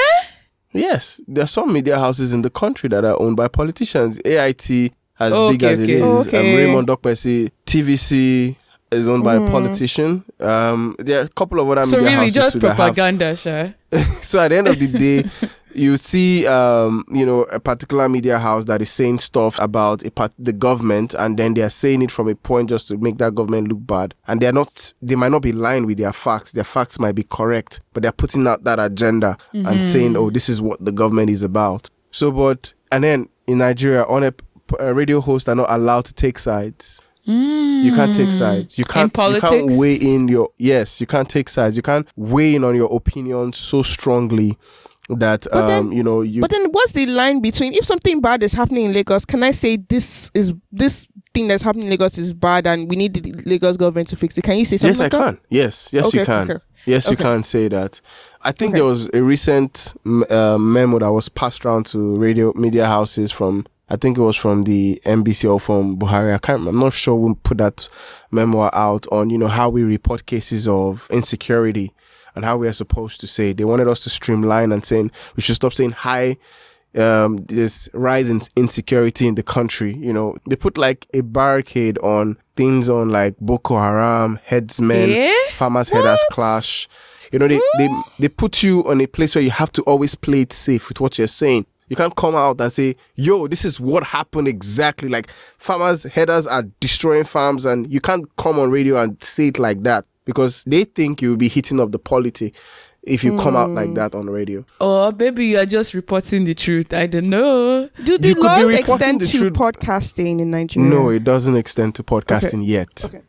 Yes, there are some media houses in the country that are owned by politicians. AIT, as Oh, big okay, as it okay. is, um, Okay. Raymond Dokpesi, TVC is owned by a Mm. politician. Um, there are a couple of other so media really, houses just too that propaganda, sure. so at the end of the day you see um you know a particular media house that is saying stuff about a part- the government and then they're saying it from a point just to make that government look bad and they're not they might not be lying with their facts their facts might be correct but they're putting out that agenda and saying oh this is what the government is about so but and then in nigeria on a, a radio hosts are not allowed to take sides you can't take sides. You can't. You can't weigh in your. Yes, you can't take sides. You can't weigh in on your opinion so strongly that But then- um you know you. But then, what's the line between if something bad is happening in Lagos? Can I say this is this thing that's happening in Lagos is bad and we need the Lagos government to fix it? Can you say something yes, I like that? can. Yes, yes, you can. okay. Yes, you can say that. I think Okay. there was a recent uh, memo that was passed around to radio media houses from. I think it was from the NBC or from Buhari. I can't. I'm not sure who put that memo out on you know how we report cases of insecurity and how we are supposed to say. They wanted us to streamline and saying we should stop saying high. Um, this rise in insecurity in the country. You know, they put like a barricade on things on like Boko Haram, herdsmen, Yeah? farmers herders clash. You know, they, they they put you on a place where you have to always play it safe with what you're saying. You can't come out and say, "Yo, this is what happened exactly." Like farmers herders are destroying farms, and you can't come on radio and say it like that because they think you'll be hitting up the polity if you come out like hmm. that on radio. Or maybe you are just reporting the truth. I don't know. Do the You laws extend the to truth. podcasting in Nigeria? No, it doesn't extend to podcasting yet. Okay.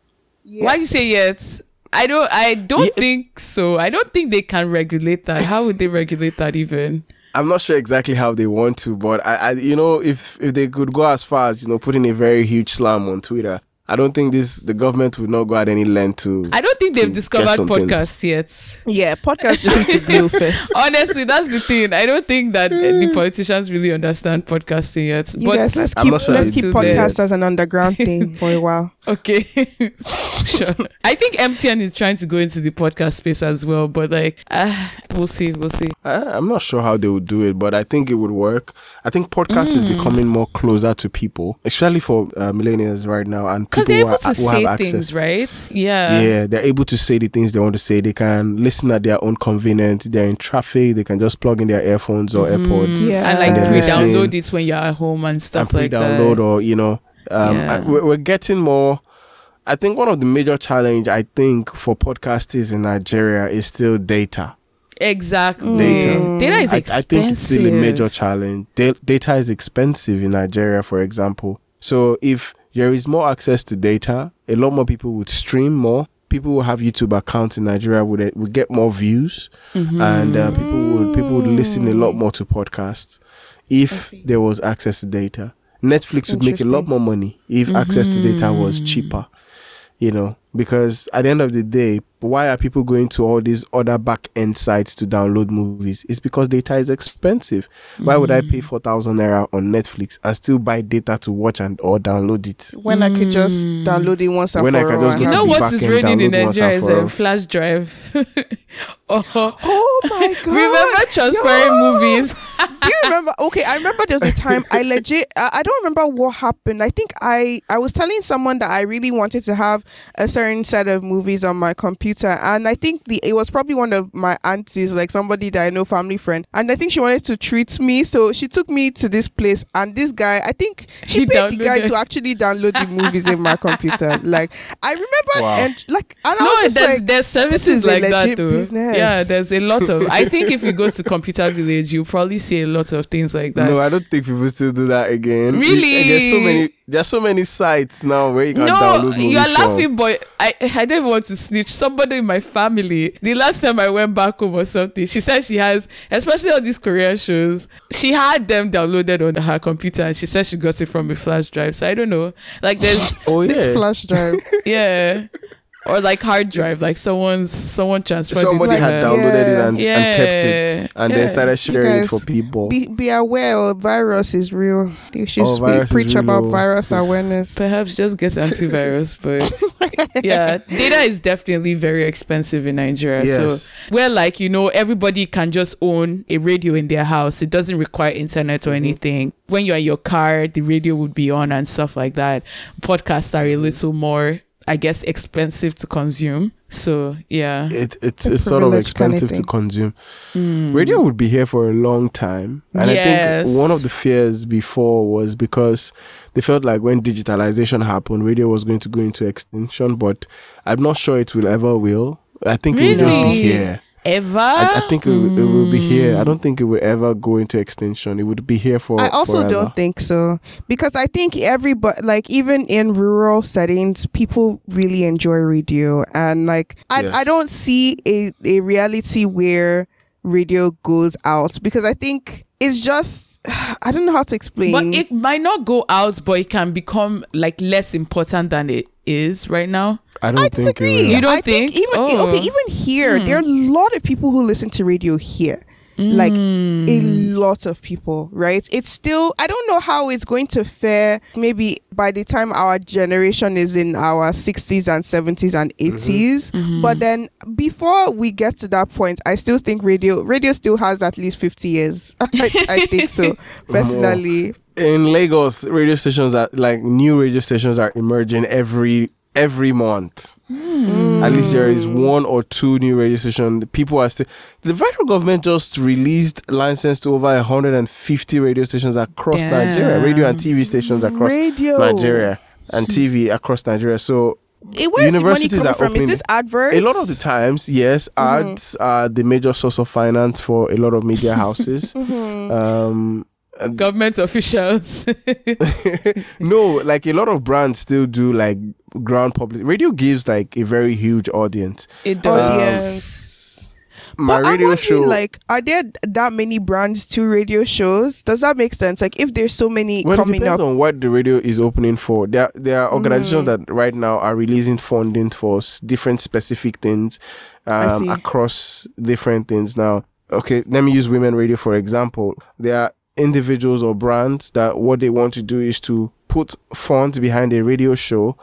Why do you say yet? I don't. I don't Yeah. think so. I don't think they can regulate that. How would they regulate that even? I'm not sure exactly how they want to, but I, I, you know, if if they could go as far as you know, putting a very huge slam on Twitter, I don't think this the government would not go at any length to. I don't think they've discovered some things. podcasts yet. Yeah, podcasts just need to glow first. Honestly, that's the thing. I don't think that uh, the politicians really understand podcasting yet. You but guys, let's I'm keep not sure let's keep do that. podcast as an underground thing for a while. okay, sure. I think MTN is trying to go into the podcast space as well, but like, uh, we'll see. We'll see. I, I'm not sure how they would do it, but I think it would work. I think podcast is Mm. becoming more closer to people, especially for uh, millennials right now, and Because people they're who, able are, to who say have access. things, right? Yeah. Yeah, they're able to say the things they want to say. They can listen at their own convenience. They're in traffic. They can just plug in their earphones or AirPods. Yeah. And like And they're re-download listening. it when you're at home and and stuff like pre-download that. or you know um Yeah. I- we're, we're getting more i think one of the major challenge i think for podcasters in nigeria is still data Exactly. Data. Data is I, I think it's still a major challenge Da- data is expensive in nigeria for example so if there is more access to data a lot more people would stream more people who have youtube accounts in nigeria would, would get more views Mm-hmm. and uh, people would people would listen a lot more to podcasts if there was access to data. Netflix would make a lot more money if access to data was cheaper. You know, because at the end of the day, why are people going to all these other back end sites to download movies? It's because data is expensive. Why would I pay mm. four thousand naira on Netflix and still buy data to watch and or download it? When I could just mm. download it once and When for I can all just go You know what is what back is end, raining in Nigeria is a flash drive. oh, Oh my god! remember transferring Yo! movies? Do you remember? Okay, I remember there was a time I legit. I, I don't remember what happened. I think I I was telling someone that I really wanted to have a certain set of movies on my computer computer, and I think the it was probably one of my aunties, like somebody that I know, family friend, and I think she wanted to treat me, so she took me to this place, and this guy, I think she He paid the guy to actually download the movies in my computer. Like I remember, Wow. and like and I No, was just there's like, there's services like that legit though. business. Yeah, there's a lot of. I think if you go to Computer Village, you'll probably see a lot of things like that. No, I don't think people still do that again. Really? And there's so many. There's so many sites now where you can No, download movies you're from. laughing, but I I don't even want to snitch. Somebody in my family, the last time I went back home or something, she said she has, especially all these Korean shows, she had them downloaded on her computer, and she said she got it from a flash drive. So I don't know, like there's Oh yeah. this flash drive. yeah, or like hard drive, like someone's someone transferred Somebody it to had her. downloaded it and, Yeah. and kept it, and Yeah. then started sharing it for people. be be aware, oh, virus is real. You should Oh, speak, virus is preach about virus awareness. Perhaps just get antivirus, but yeah, data is definitely very expensive in Nigeria. Yes. So where like you know everybody can just own a radio in their house. It doesn't require internet Mm-hmm. or anything. When you're in your car, the radio would be on and stuff like that. Podcasts are a little more, I guess, expensive to consume. So yeah, it, it's A it's sort of privilege kinda expensive to consume. Mm. Radio would be here for a long time, and I think one of the fears before was because they felt like when digitalization happened, radio was going to go into extinction. But I'm not sure it will ever will. I think it will just be here. Ever. I, I think it, will- it will be here. I Mm. don't think it will ever go into extinction. It would be here for. I also forever. don't think so because I think everybody, like even in rural settings, people really enjoy radio, and like I, Yes. I don't see a a reality where radio goes out because I think it's just I don't know how to explain. But it might not go out, but it can become like less important than it is right now. I don't I think disagree. will. You don't I think, think? even Oh. okay, even here Hmm. there are a lot of people who listen to radio here. Like a Mm. lot of people, right? It's still I don't know how it's going to fare maybe by the time our generation is in our 60s and 70s and 80s. Mm-hmm. But then before we get to that point, I still think radio radio still has at least 50 years. I, I think so personally. in Lagos, radio stations are like new radio stations are emerging every every month. At least there is one or two new radio stations. People are still. The federal government just released license to over 150 radio stations across Damn. Nigeria, radio and TV stations across radio Nigeria, and TV across Nigeria. So Eh, where's the money Universities coming are from? Is this adverts? a lot of the times, yes, Mm-hmm. ads are the major source of finance for a lot of media houses. Mm-hmm. um, Government officials. no, like a lot of brands still do like ground public. Radio gives like a very huge audience. it Oh, does. yes. My But I'm radio show, like, are there that many brands to radio shows? Does that make sense? Like, if there's so many well, it coming depends up, on what the radio is opening for. There, there are organizations Mm. that right now are releasing funding for s- different specific things um, across different things. Now, okay, let me use Women Radio for example. There are individuals or brands that what they want to do is to put funds behind a radio show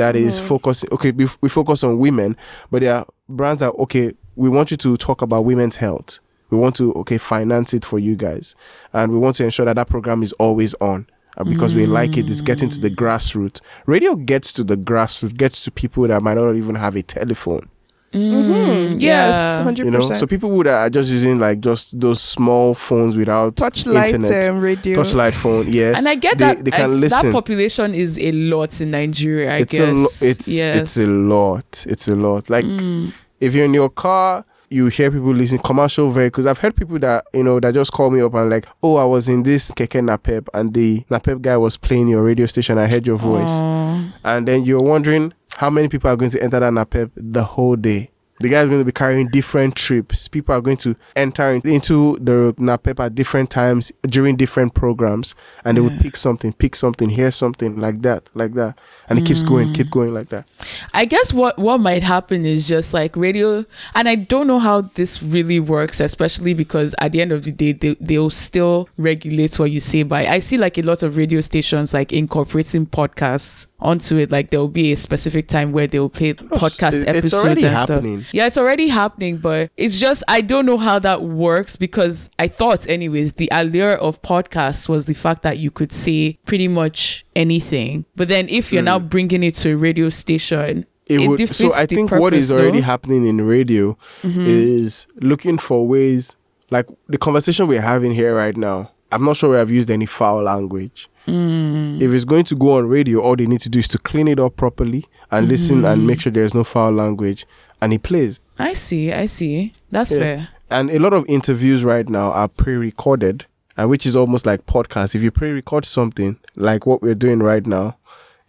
that is Mm-hmm. focusing. Okay, we, we focus on women, but there are brands that okay, we want you to talk about women's health. We want to okay finance it for you guys, and we want to ensure that that program is always on. And because we like it, it's getting to the grassroots. Radio gets to the grassroots, gets to people that might not even have a telephone. Mhm. yes, yeah. hundred You know, percent. so people would are just using like just those small phones without Touchlight internet, um, radio. touchlight phone. Yeah, And I get They- that they can I- that population is a lot in Nigeria. I it's guess a lo- it's yes. it's a lot. It's a lot. Like Mm. if you're in your car, you hear people listening commercial vehicles. I've heard people that you know that just call me up and like, oh, I was in this keke napep and the napep guy was playing your radio station. I heard your voice, Aw. and then you're wondering how many people are going to enter that napep the whole day. The guy is going to be carrying different trips. People are going to enter into the napep at different times during different programs, and they would mm. pick something, pick something, hear something like that, like that, and it keeps mm. going, keep going like that. I guess what what might happen is just like radio, and I don't know how this really works, especially because at the end of the day, they they'll still regulate what you say by. I see like a lot of radio stations like incorporating podcasts onto it. Like there will be a specific time where they will play podcast it's episodes and happening. stuff. Yeah, it's already happening, but it's just I don't know how that works because I thought, anyways, the allure of podcasts was the fact that you could say pretty much anything. But then if you're hmm. now bringing it to a radio station, it, it would. So I think what is already no? happening in radio mm-hmm. is looking for ways, like the conversation we're having here right now. I'm not sure we have used any foul language. If it's going to go on radio, all they need to do is to clean it up properly and listen and make sure there's no foul language, and it plays. I see. I see. That's Yeah. fair. And a lot of interviews right now are pre-recorded, and which is almost like podcast. If you pre-record something like what we're doing right now,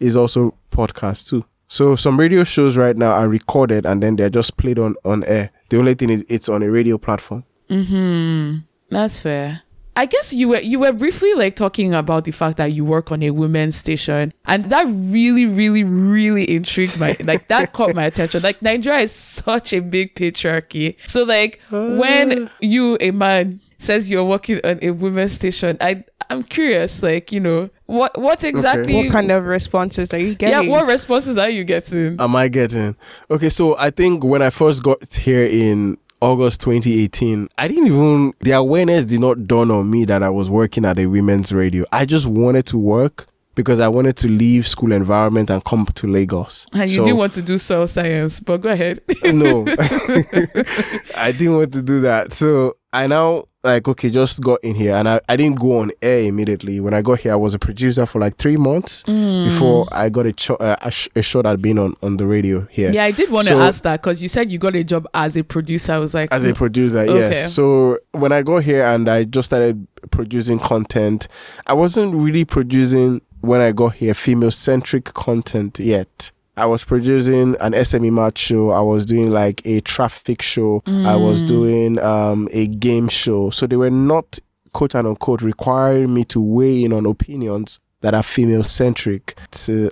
is also podcast too. So some radio shows right now are recorded and then they're just played on on air. The only thing is it's on a radio platform. Mm-hmm. That's fair. I guess you were you were briefly like talking about the fact that you work on a women's station, and that really, really, really intrigued my like that caught my attention. Like Nigeria is such a big patriarchy, so like when uh. you a man says you're working on a women's station, I I'm curious, like you know what what exactly What kind of responses are you getting? yeah what responses are you getting? Am I getting? Okay, so I think when I first got here in August 2018, I didn't even the awareness did not dawn on me that I was working at a women's radio. I just wanted to work because I wanted to leave school environment and come to Lagos. And you So- didn't want to do soil science, but go ahead. no i didn't want to do that so i now like okay just got in here and I, I didn't go on air immediately. When i got here i was a producer for like three months before i got a, cho- uh, a, sh- a shot at being on, on the radio here. Yeah, I did want to So- ask that because you said you got a job as a producer. I was like, as a producer Okay. yes so when i got here and i just started producing content i wasn't really producing when i got here female centric content yet I was producing an SME match show. I was doing like a traffic show. I was doing um, a game show. So they were not quote and unquote requiring me to weigh in on opinions that are female centric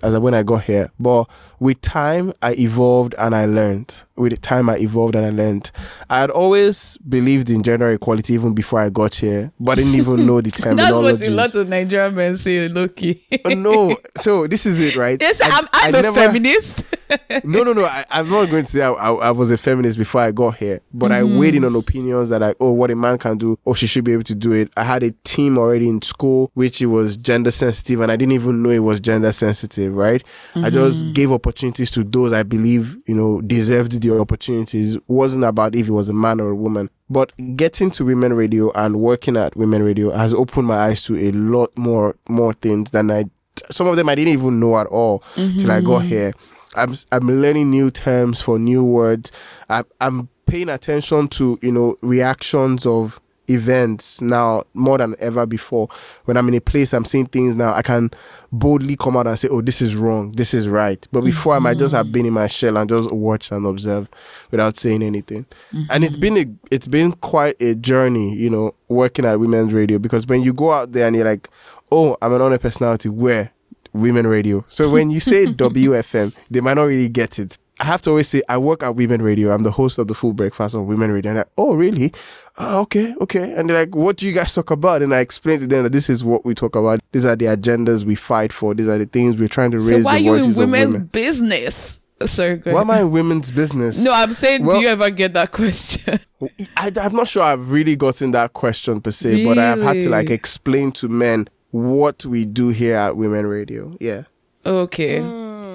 as when I got here. But with time, I evolved and I learned. With time, I evolved and I learned. I had always believed in gender equality even before I got here, but I didn't even know the terminology. That's what a lot of Nigerian men say, Loki. Oh, no, so this is it, right? Yes, I- I'm, I'm I a never- feminist. no, no, no. I, I'm not going to say I, I, I was a feminist before I got here, but I weighed in mm-hmm. on opinions that like, oh, what a man can do, oh, she should be able to do it. I had a team already in school, which it was gender sensitive, and I didn't even know it was gender sensitive, right? I just mm-hmm. gave opportunities to those I believe, you know, deserved the opportunities. It wasn't about if it was a man or a woman. But getting to women radio and working at women radio has opened my eyes to a lot more more things than I some of them I didn't even know at all till I got mm-hmm. here. I'm I'm learning new terms for new words. I'm I'm paying attention to you know reactions of events now more than ever before. When I'm in a place, I'm seeing things now. I can boldly come out and say, "Oh, this is wrong. This is right." But before, I might just have been in my shell and just watched and observed without saying anything. And it's been a it's been quite a journey, you know, working at women's radio because when you go out there and you're like, "Oh, I'm an on-air personality," where women radio. So when you say WFM, they might not really get it. I have to always say I work at women radio. I'm the host of the full breakfast on women radio. And like, oh really? Oh, okay, okay. And they're like, what do you guys talk about? And I explain to them that this is what we talk about. These are the agendas we fight for. These are the things we're trying to so raise why are you in women's women. business? Sorry, go Why am. I in women's business? No, I'm saying, Well- do you ever get that question? I, am not sure I've really gotten that question per se, but I've had to like explain to men what we do here at Women Radio. Yeah. okay.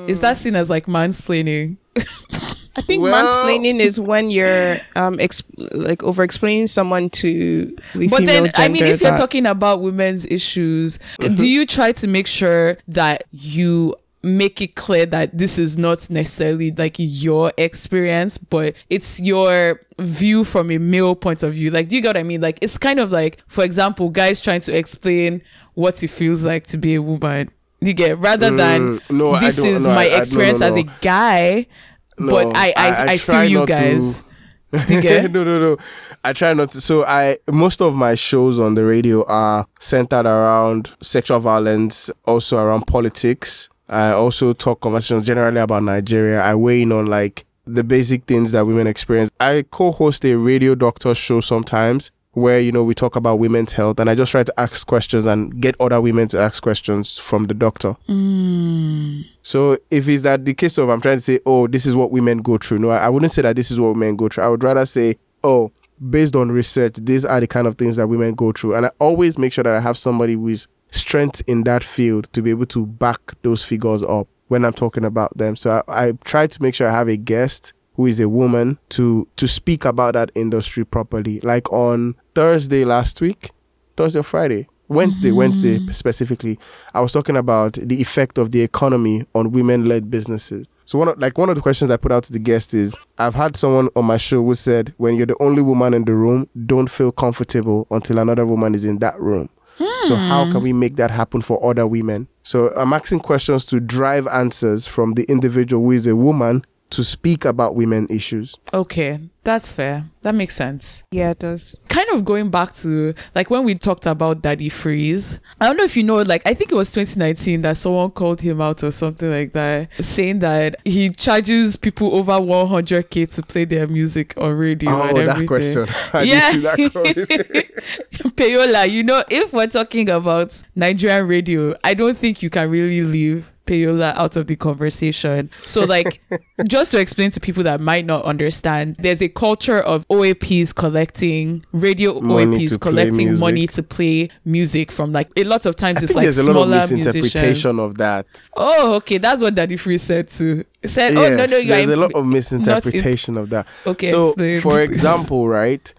Is that seen as like mansplaining? I think Well- mansplaining is when you're um exp- like over explaining someone to the But then, I mean, if you're that- talking about women's issues, Mm-hmm. do you try to make sure that you make it clear that this is not necessarily like your experience, but it's your view from a male point of view? Like, do you get what I mean? Like, it's kind of like, for example, guys trying to explain what it feels like to be a woman. You get rather than Mm, no, this is no, my I- I- no, experience as a guy, but I I, I- feel you not to- guys. You get? no, no, no. I try not to. So I most of my shows on the radio are centered around sexual violence, also around politics. I also talk conversations generally about Nigeria. I weigh in on like the basic things that women experience. I co-host a radio doctor show sometimes where you know we talk about women's health and I just try to ask questions and get other women to ask questions from the doctor. Mm. So if it's that the case of I'm trying to say, oh, this is what women go through, no, I, I wouldn't say that this is what women go through. I would rather say, oh, based on research, these are the kind of things that women go through. And I always make sure that I have somebody is strength in that field to be able to back those figures up. when I'm talking about them. So I, I try to make sure I have a guest who is a woman to to speak about that industry properly. Like on Thursday last week, Thursday or Friday, Wednesday, mm-hmm. Wednesday specifically, I was talking about the effect of the economy on women-led businesses. So one of, like one of the questions I put out to the guest is I've had someone on my show who said when you're the only woman in the room, don't feel comfortable until another woman is in that room. So hmm. how can we make that happen for other women? So I'm asking questions to drive answers from the individual who is a woman to speak about women issues. Okay, that's fair. That makes sense. Yeah, it does. Kind of going back to like when we talked about Daddy Freeze. I don't know if you know, like I think it was 2019 that someone called him out or something like that, saying that he charges people over 100k to play their music on radio. and Oh, that question. I Yeah. did see that comment. Payola, you know, if we're talking about Nigerian radio, I don't think you can really leave Payola out of the conversation. So, like, just to explain to people that might not understand, there's a culture of OAPs collecting radio Money OAPs collecting money to play music from like a lot of times I it's like there's a lot smaller of misinterpretation of that. Oh, okay, that's what Daddy Freeze said too. He said, "Oh no, Yes, no, you're there's a lot of misinterpretation of that. Okay, so explain. for example, right,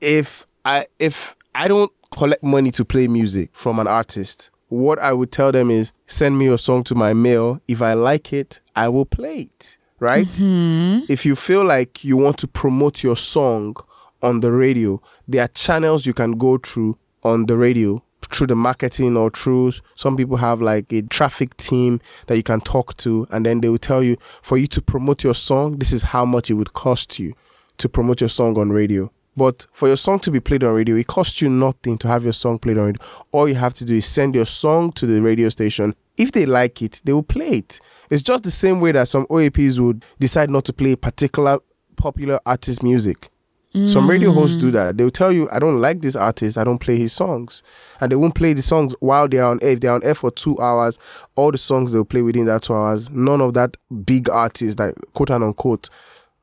if I if I don't collect money to play music from an artist, what I would tell them is send me your song to my mail. If I like it, I will play it. Right? Mm-hmm. If you feel like you want to promote your song on the radio, there are channels you can go through on the radio through the marketing or through some people have like a traffic team that you can talk to and then they will tell you for you to promote your song this is how much it would cost you to promote your song on radio but for your song to be played on radio it costs you nothing to have your song played on radio. All you have to do is send your song to the radio station. If they like it they will play it. It's just the same way that some oaps would decide not to play particular popular artist music. Some radio hosts do mm. that. They'll tell you, I don't like this artist, I don't play his songs. And they won't play the songs while they're on air. If they're on air for two hours, all the songs they'll play within that two hours, none of that big artist, like quote and unquote,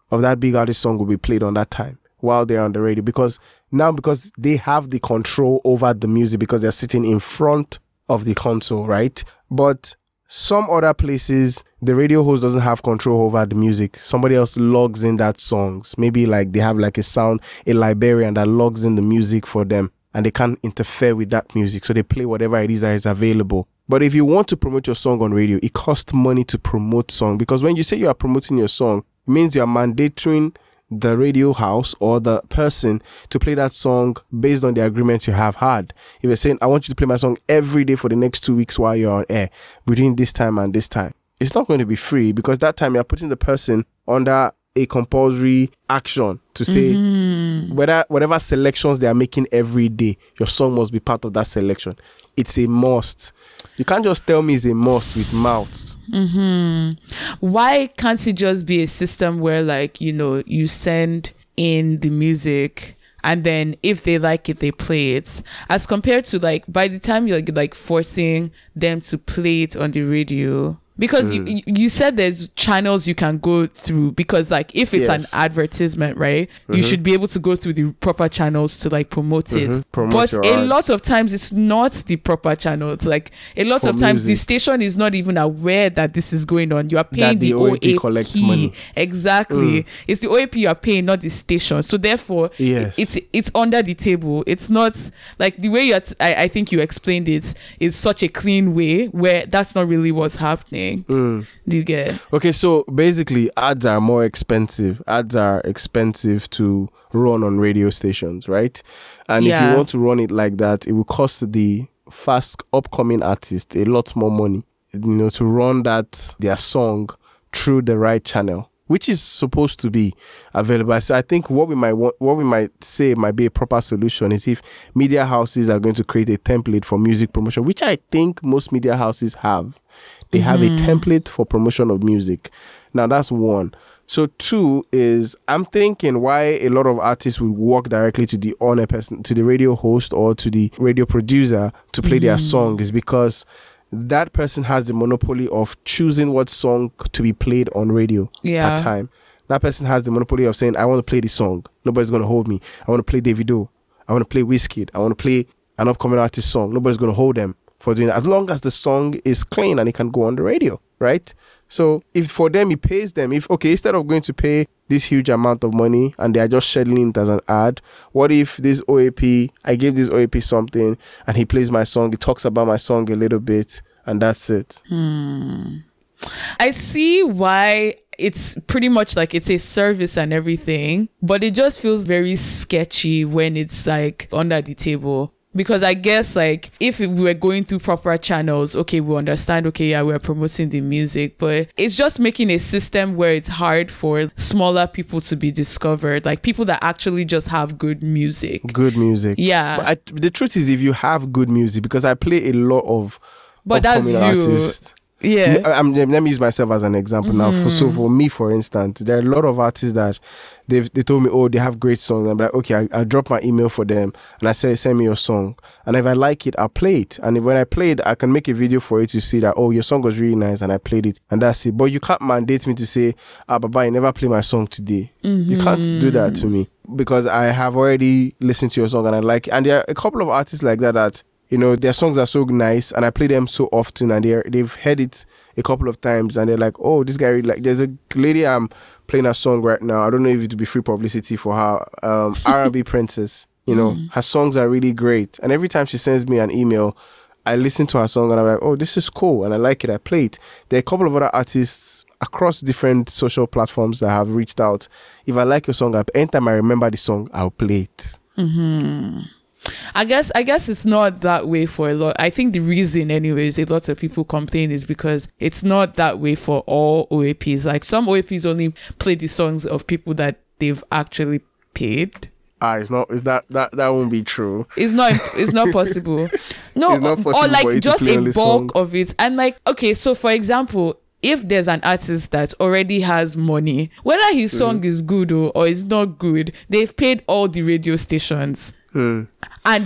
of that big artist song will be played on that time while they're on the radio. Because now, because they have the control over the music because they're sitting in front of the console, right? But some other places the radio host doesn't have control over the music somebody else logs in that songs maybe like they have like a sound a librarian that logs in the music for them and they can't interfere with that music so they play whatever it is that is available but if you want to promote your song on radio it costs money to promote song because when you say you are promoting your song it means you are mandating the radio house or the person to play that song based on the agreement you have had. If you're saying, I want you to play my song every day for the next two weeks while you're on air, between this time and this time, it's not going to be free because that time you're putting the person under a compulsory action to say mm-hmm. whether whatever selections they are making every day, your song must be part of that selection. It's a must. You can't just tell me it's a must with mouths. Mm-hmm. why can't it just be a system where like you know you send in the music and then if they like it they play it as compared to like by the time you're like forcing them to play it on the radio because mm. you you you said there's channels you can go through because like if it's Yes. an advertisement right you mm-hmm. should be able to go through the proper channels to like promote it Mhm. Promote but a ads. lot of times it's not the proper channels like a lot For of times the station is not even aware that this is going on you are paying the the, OAP collects money. Exactly. Mm. It's the OAP you are paying, not the station. So therefore, Yes. it's it's under the table. It's not like the way you. T- I, I think you explained it is such a clean way where that's not really what's happening. Mm. Do you get? Okay, so basically, ads are more expensive. Ads are expensive to run on radio stations, right? And if you want to run it like that, it will cost the fast upcoming artist a lot more money, you know, to run that their song through the right channel, which is supposed to be available. So I think what we might want, what we might say might be a proper solution is if media houses are going to create a template for music promotion, which I think most media houses have. They have a mm-hmm. template for promotion of music. Now that's one. So two is I'm thinking why a lot of artists would walk directly to the owner person, to the radio host or to the radio producer to play their mm-hmm. song is because that person has the monopoly of choosing what song to be played on radio Yeah. at time. That person has the monopoly of saying, I want to play this song. Nobody's gonna hold me. I want to play Davido. I want to play Wizkid. I want to play an upcoming artist song. Nobody's gonna hold them for doing that. As long as the song is clean and it can go on the radio. right? So if for them it pays them, if okay, instead of going to pay this huge amount of money and they are just scheduling it as an ad, what if this OAP I give this OAP something and he plays my song, he talks about my song a little bit, and that's it. Hmm. I see why it's pretty much like it's a service and everything, but it just feels very sketchy when it's like under the table. Because I guess like if we were going through proper channels, okay, we understand, okay, yeah, we're promoting the music, but it's just making a system where it's hard for smaller people to be discovered, like people that actually just have good music. Good music. Yeah. But I, the truth is, if you have good music, because I play a lot of But that's you. artists. Yeah. I- I'm, let me use myself as an example now. For, so for me, for instance, there are a lot of artists that they've they told me, oh, they have great songs. I'm like, okay, I, I'll drop my email for them, and I say, send me your song, and if I like it, I'll play it. And if, when I play it, I can make a video for it to see that, oh, your song was really nice, and I played it, and that's it. But you can't mandate me to say, ah, Baba, you never play my song today. You can't do that to me because I have already listened to your song and I like it. And there are a couple of artists like that that you know their songs are so nice and I play them so often and they they've heard it a couple of times and they're like, oh, this guy really like. There's a lady I'm playing a song right now. I don't know if it would be free publicity for her. Um, R&B Princess. You know, her songs are really great. And every time she sends me an email, I listen to her song and I'm like, oh, this is cool and I like it. I play it. There are a couple of other artists across different social platforms that have reached out. If I like your song, I- anytime I remember the song, I'll play it. I guess I guess it's not that way for a lot. I think the reason, anyways, a lot of people complain is because it's not that way for all OAPs. Like some OAPs only play the songs of people that they've actually paid. Ah, it's not. Is that that that won't be true? It's not. It's not possible. No, It's not or- possible or like just a bulk song. of it. And like, okay, so for example, if there's an artist that already has money, whether his Mm-hmm. song is good or, or is not good, they've paid all the radio stations. And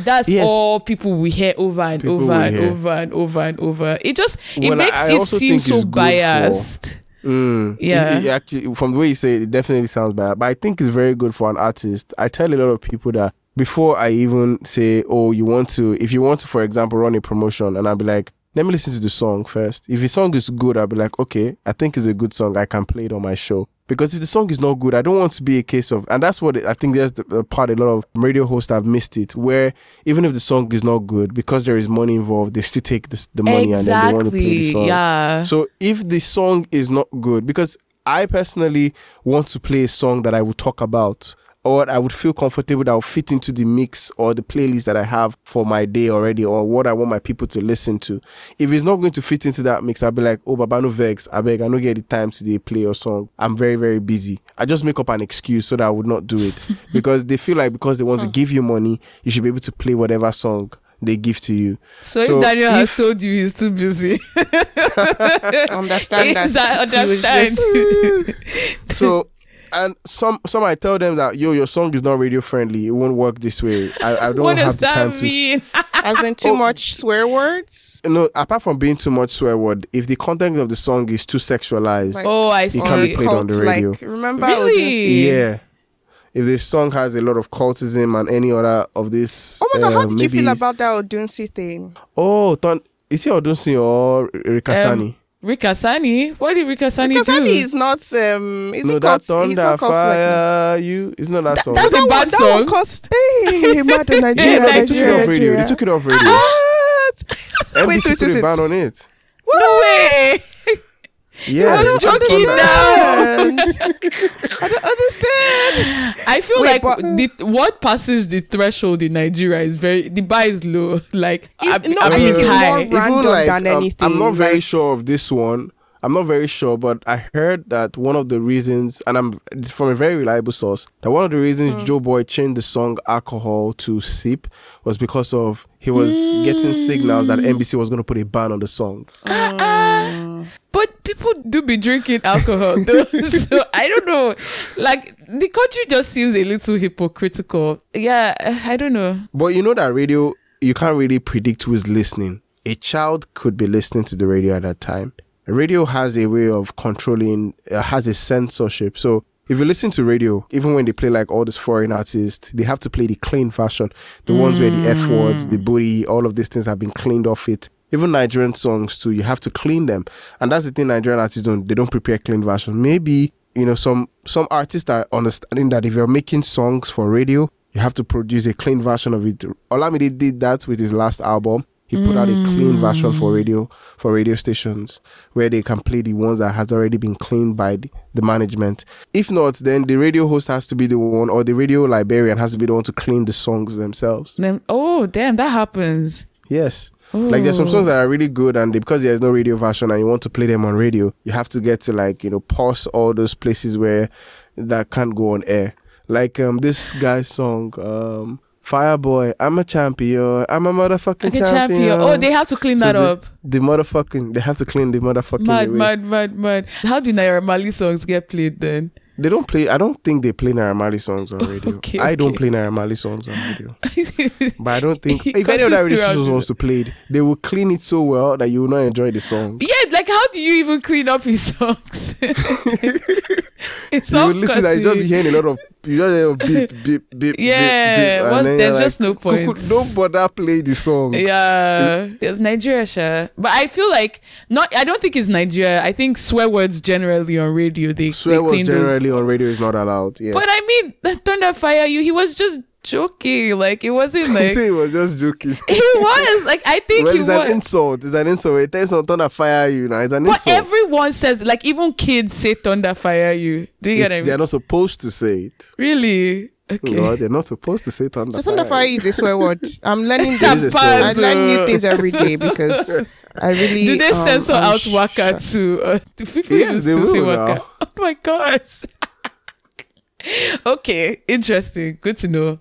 that's. Yes. all people will hear over and People over and hear. over and over and over. It just it Well, makes I it seem so for- biased. Mm. Yeah. It- it actually, from the way you say it, it definitely sounds bad. But I think it's very good for an artist. I tell a lot of people that before I even say, oh, you want to, if you want to, for example, run a promotion, and I'll be like, let me listen to the song first. If the song is good, I'll be like, okay, I think it's a good song. I can play it on my show. Because if the song is not good, I don't want to be a case of, and that's what it- I think there's the, part a lot of radio hosts have missed it, where even if the song is not good, because there is money involved, they still take this, the money and then they want to play the song. Yeah. So if the song is not good, because I personally want to play a song that I will talk about or I would feel comfortable that will fit into the mix or the playlist that I have for my day already or what I want my people to listen to. If it's not going to fit into that mix, I'll be like, oh, Baba no vex, I beg, I don't get the time to dey play your song. I'm very, very busy. I just make up an excuse so that I would not do it because they feel like because they want to give you money, you should be able to play whatever song they give to you. so, so if Daniel has told you he's too busy, understand that. is that he was understand? just- so and some some I tell them that yo your song is not radio friendly. It won't work this way. I, I don't what does have the time that to. mean? as in too Oh. much swear words. No, apart from being too much swear word, if the content of the song is too sexualized, Like- oh, I see. It can't be played on the radio. Like, remember Really? Yeah. If the song has a lot of cultism and any other of this, Oh my god, how uh, did you feel about that Odunsi thing? Oh, Thon- is it Odunsi or Rikasani? Um, Rikasani? What did Rikasani Because do? Kasani is not um is no, he that called he's thunder not called like fire you. It's not that, song. that's a bad one, That song. one cost hey Mado yeah, Nigeria, they took it off radio. They took it off radio. What? NBC wait, put wait, a wait. ban on it. no way. Yeah, I they don't took joking Thunder. now. I don't understand. I feel Wait, like but- the what passes the threshold in Nigeria is very the bar is low. Like It's- Ab- no, I Abi think is it's high. more Even random like, than um, anything. I'm not very like- sure of this one. I'm not very sure, but I heard that one of the reasons, and I'm from a very reliable source, that one of the reasons Hmm. Joeboy changed the song "Alcohol" to "Sip" was because of he was getting signals that NBC was going to put a ban on the song. But people do be drinking alcohol though. so I don't know. Like the country just seems a little hypocritical. Yeah, I don't know. But you know that radio, you can't really predict who is listening. A child could be listening to the radio at that time. Radio has a way of controlling, uh, has a censorship. So if you listen to radio, even when they play like all these foreign artists, they have to play the clean version. The ones where the F words, the booty, all of these things have been cleaned off it. Even Nigerian songs too, you have to clean them. And that's the thing Nigerian artists don't they don't prepare clean versions. Maybe, you know, some some artists are understanding that if you're making songs for radio, you have to produce a clean version of it. Olamide did that with his last album. He put out a clean version for radio for radio stations where they can play the ones that has already been cleaned by the, the management. If not, then the radio host has to be the one, or the radio librarian has to be the one to clean the songs themselves. Then oh damn, that happens. Yes. Like there's some songs that are really good, and because there's no radio version, and you want to play them on radio, you have to get to like you know pause all those places where that can't go on air. Like um this guy's song, um Fireboy, I'm a champion, I'm a motherfucking champion. champion. Oh, they have to clean So that the, up. The motherfucking, they have to clean the motherfucking. Mad, away. mad, mad, mad. How do Naira Marley songs get played then? They don't play. I don't think they play Naira Marley songs on radio. Okay, I don't play Naira Marley songs on radio. But I don't think if any other radio stations wants to play it, they will clean it so well that you will not enjoy the song. yeah, like how do you even clean up his songs? it's you all will listen you just be hearing a lot of you just hear beep beep beep. Yeah, beep, beep, there's just no point." Don't bother play the song. Yeah, it's Nigeria, sure. But I feel like not. I don't think it's Nigeria. I think swear words generally on radio they Swear they words clean generally on radio is not allowed. Yeah. But I mean, Thunder Fire You. He was just joking. Like it wasn't like he was just joking. he was. Like I think well, he it's was. an insult. It's an insult. It tells someone to fire you now. It's an but insult. everyone says like even kids say Thunder Fire You. Do you get what I mean? they're not supposed to say it. Really? Okay. No, they're not supposed to say thunder. So thunder fire is a swear word. I'm learning It this. is a I swear learn new things every day because I really Do they um, censor I'm out sh- Waka to uh, do people Yes, even still say will Waka? now. Oh my god. Okay, interesting. Good to know.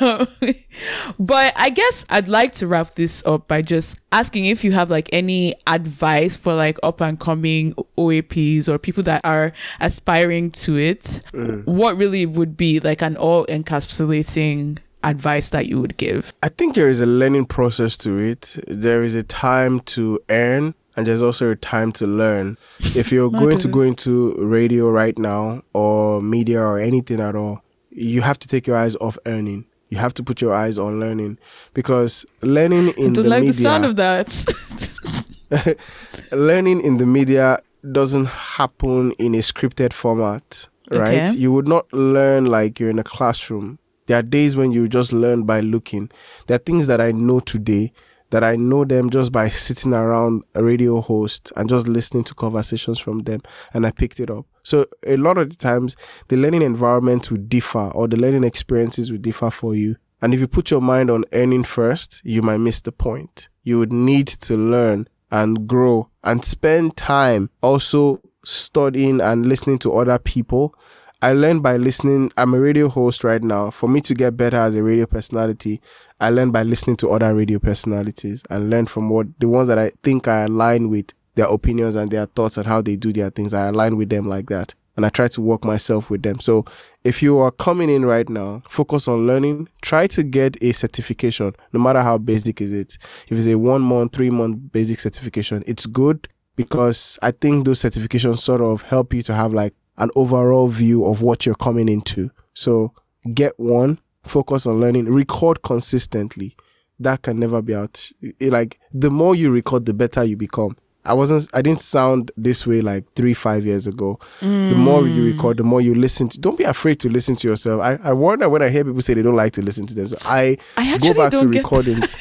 Um, but I guess I'd like to wrap this up by just asking if you have like any advice for like up and coming OAPs or people that are aspiring to it. Mm. What really would be like an all encapsulating advice that you would give? I think there is a learning process to it. There is a time to earn and there's also a time to learn. If you're going to go into radio right now or media or anything at all, you have to take your eyes off earning. You have to put your eyes on learning because learning in I don't the like media the sound of that. learning in the media doesn't happen in a scripted format, right? Okay. You would not learn like you're in a classroom. There are days when you just learn by looking. There are things that I know today that I know them just by sitting around a radio host and just listening to conversations from them and I picked it up. So a lot of the times the learning environment will differ or the learning experiences will differ for you. And if you put your mind on earning first, you might miss the point. You would need to learn and grow and spend time also studying and listening to other people. I learned by listening. I'm a radio host right now. For me to get better as a radio personality, I learned by listening to other radio personalities and learn from what the ones that I think I align with their opinions and their thoughts and how they do their things. I align with them like that. And I try to work myself with them. So if you are coming in right now, focus on learning. Try to get a certification, no matter how basic is it. If it's a one month, three month basic certification, it's good because I think those certifications sort of help you to have like an overall view of what you're coming into. So get one, focus on learning, record consistently. That can never be out. Like the more you record, the better you become. I wasn't I didn't sound this way like three, five years ago. The more you record, the more you listen to don't be afraid to listen to yourself. I, I wonder when I hear people say they don't like to listen to them. So I I go back to recordings.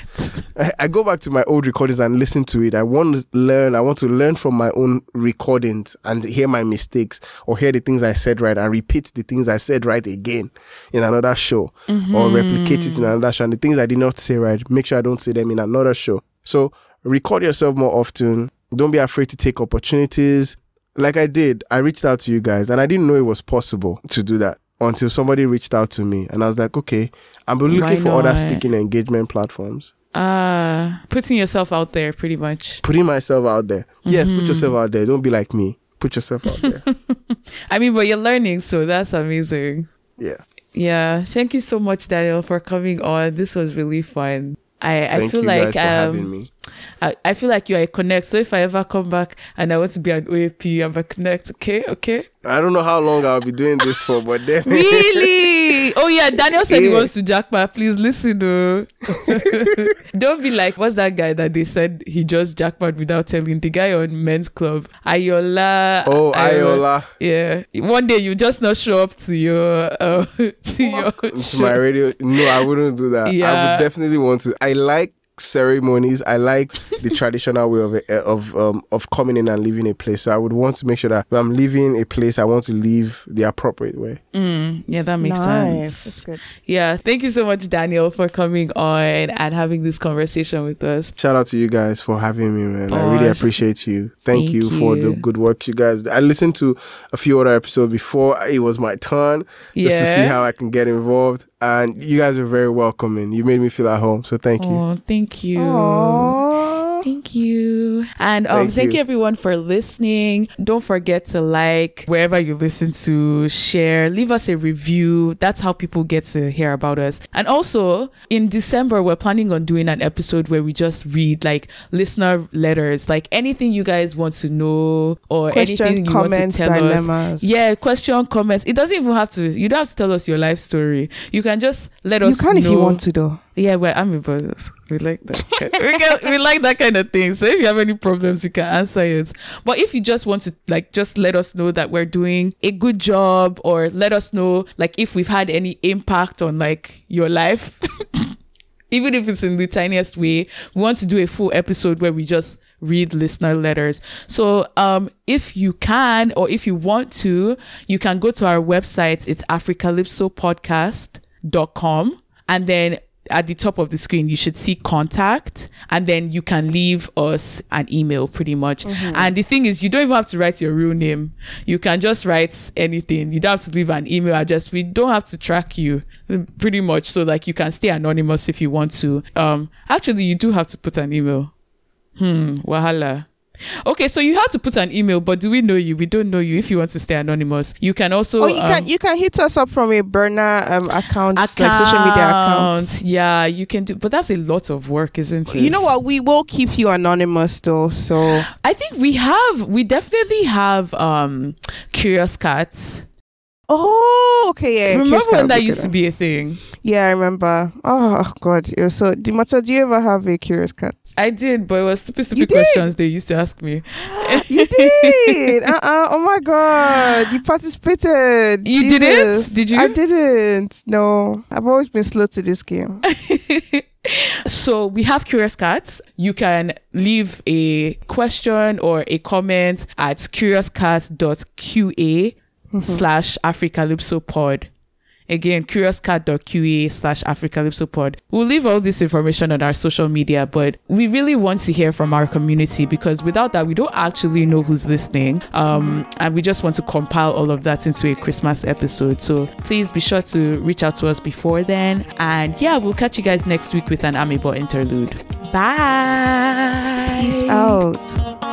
I, I go back to my old recordings and listen to it. I want to learn. I want to learn from my own recordings and hear my mistakes or hear the things I said right and repeat the things I said right again in another show or replicate it in another show. And the things I did not say right, make sure I don't say them in another show. So record yourself more often. Don't be afraid to take opportunities. Like I did, I reached out to you guys and I didn't know it was possible to do that until somebody reached out to me and I was like, okay, I'm looking Why for other speaking engagement platforms. uh putting yourself out there pretty much. Putting myself out there. Yes, Mm-hmm. put yourself out there. Don't be like me. Put yourself out there. I mean, but you're learning, so that's amazing. yeah. Yeah, thank you so much, Daniel, for coming on. This was really fun. I, I feel you like guys for having um. I, I feel like you're a connect. So if I ever come back and I want to be an OAP, I'm a connect. Okay, okay. I don't know how long I'll be doing this for, but then Really? Oh yeah, Daniel said he wants to jackpot. Please listen, though. Don't be like, what's that guy that they said he just jackpot without telling the guy on Men's Club, Ayola. Oh, Ayola. Ayola. Yeah, one day you just not show up to your uh, to your to show. my radio. No, I wouldn't do that. Yeah. I would definitely want to. I like ceremonies. I like the traditional way of of um, of coming in and leaving a place. So I would want to make sure that when I'm leaving a place, I want to leave the appropriate way. Mm, yeah, that makes Nice. sense. That's good. Yeah, thank you so much, Daniel, for coming on and having this conversation with us. Shout out to you guys for having me, man. I really appreciate you. Thank, Thank you, for the good work you guys. I listened to a few other episodes before it was my turn, Yeah. just to see how I can get involved. And you guys were very welcoming. You made me feel at home. So thank you. Oh, thank you. Aww. Thank you. And um, Thank thank, you. you everyone for listening. Don't forget to like wherever you listen to, share, leave us a review. That's how people get to hear about us. And also, in December, we're planning on doing an episode where we just read like listener letters, like anything you guys want to know or Question, anything you comments, want to tell us. Yeah, question, comments. It doesn't even have to. You don't have to tell us your life story. You can just let You us You can know. if you want to, though. Yeah, we're Army brothers. We like that. we, can, we like that kind of thing. So if you have any problems, we can answer it. But if you just want to like just let us know that we're doing a good job or let us know like if we've had any impact on like your life. Even if it's in the tiniest way, we want to do a full episode where we just read listener letters. So um if you can or if you want to, you can go to our website. It's africalypsopodcast.com and then at the top of the screen you should see contact and then you can leave us an email pretty much. And the thing is you don't even have to write your real name. You can just write anything. You don't have to leave an email address. We don't have to track you pretty much. So like you can stay anonymous if you want to. Um actually you do have to put an email. Hmm wahala okay so you have to put an email but do we know you we don't know you if you want to stay anonymous you can also Or you um, can you can hit us up from a burner um account, like social media accounts. Yeah, you can do, but that's a lot of work, isn't it? You know what? We will keep you anonymous though. So I think we have, we definitely have um Curious Cats. Oh, okay, yeah. Remember when that used to be a thing? Yeah, I remember. Oh God, it was so. Dimata, do you ever have a curious cat? I did, but it was stupid, stupid questions they used to ask me. You did. uh uh Oh my God, you participated. You Jesus. didn't? Did you? I didn't. No, I've always been slow to this game. So we have Curious Cats. You can leave a question or a comment at curiouscat.qa slash africalypsopod. Again, curiouscat.qa slash africalypsopod. We'll leave all this information on our social media, but we really want to hear from our community because without that, we don't actually know who's listening. Um, and we just want to compile all of that into a Christmas episode. So please be sure to reach out to us before then. And yeah, we'll catch you guys next week with an Amibot interlude. Bye. Peace out.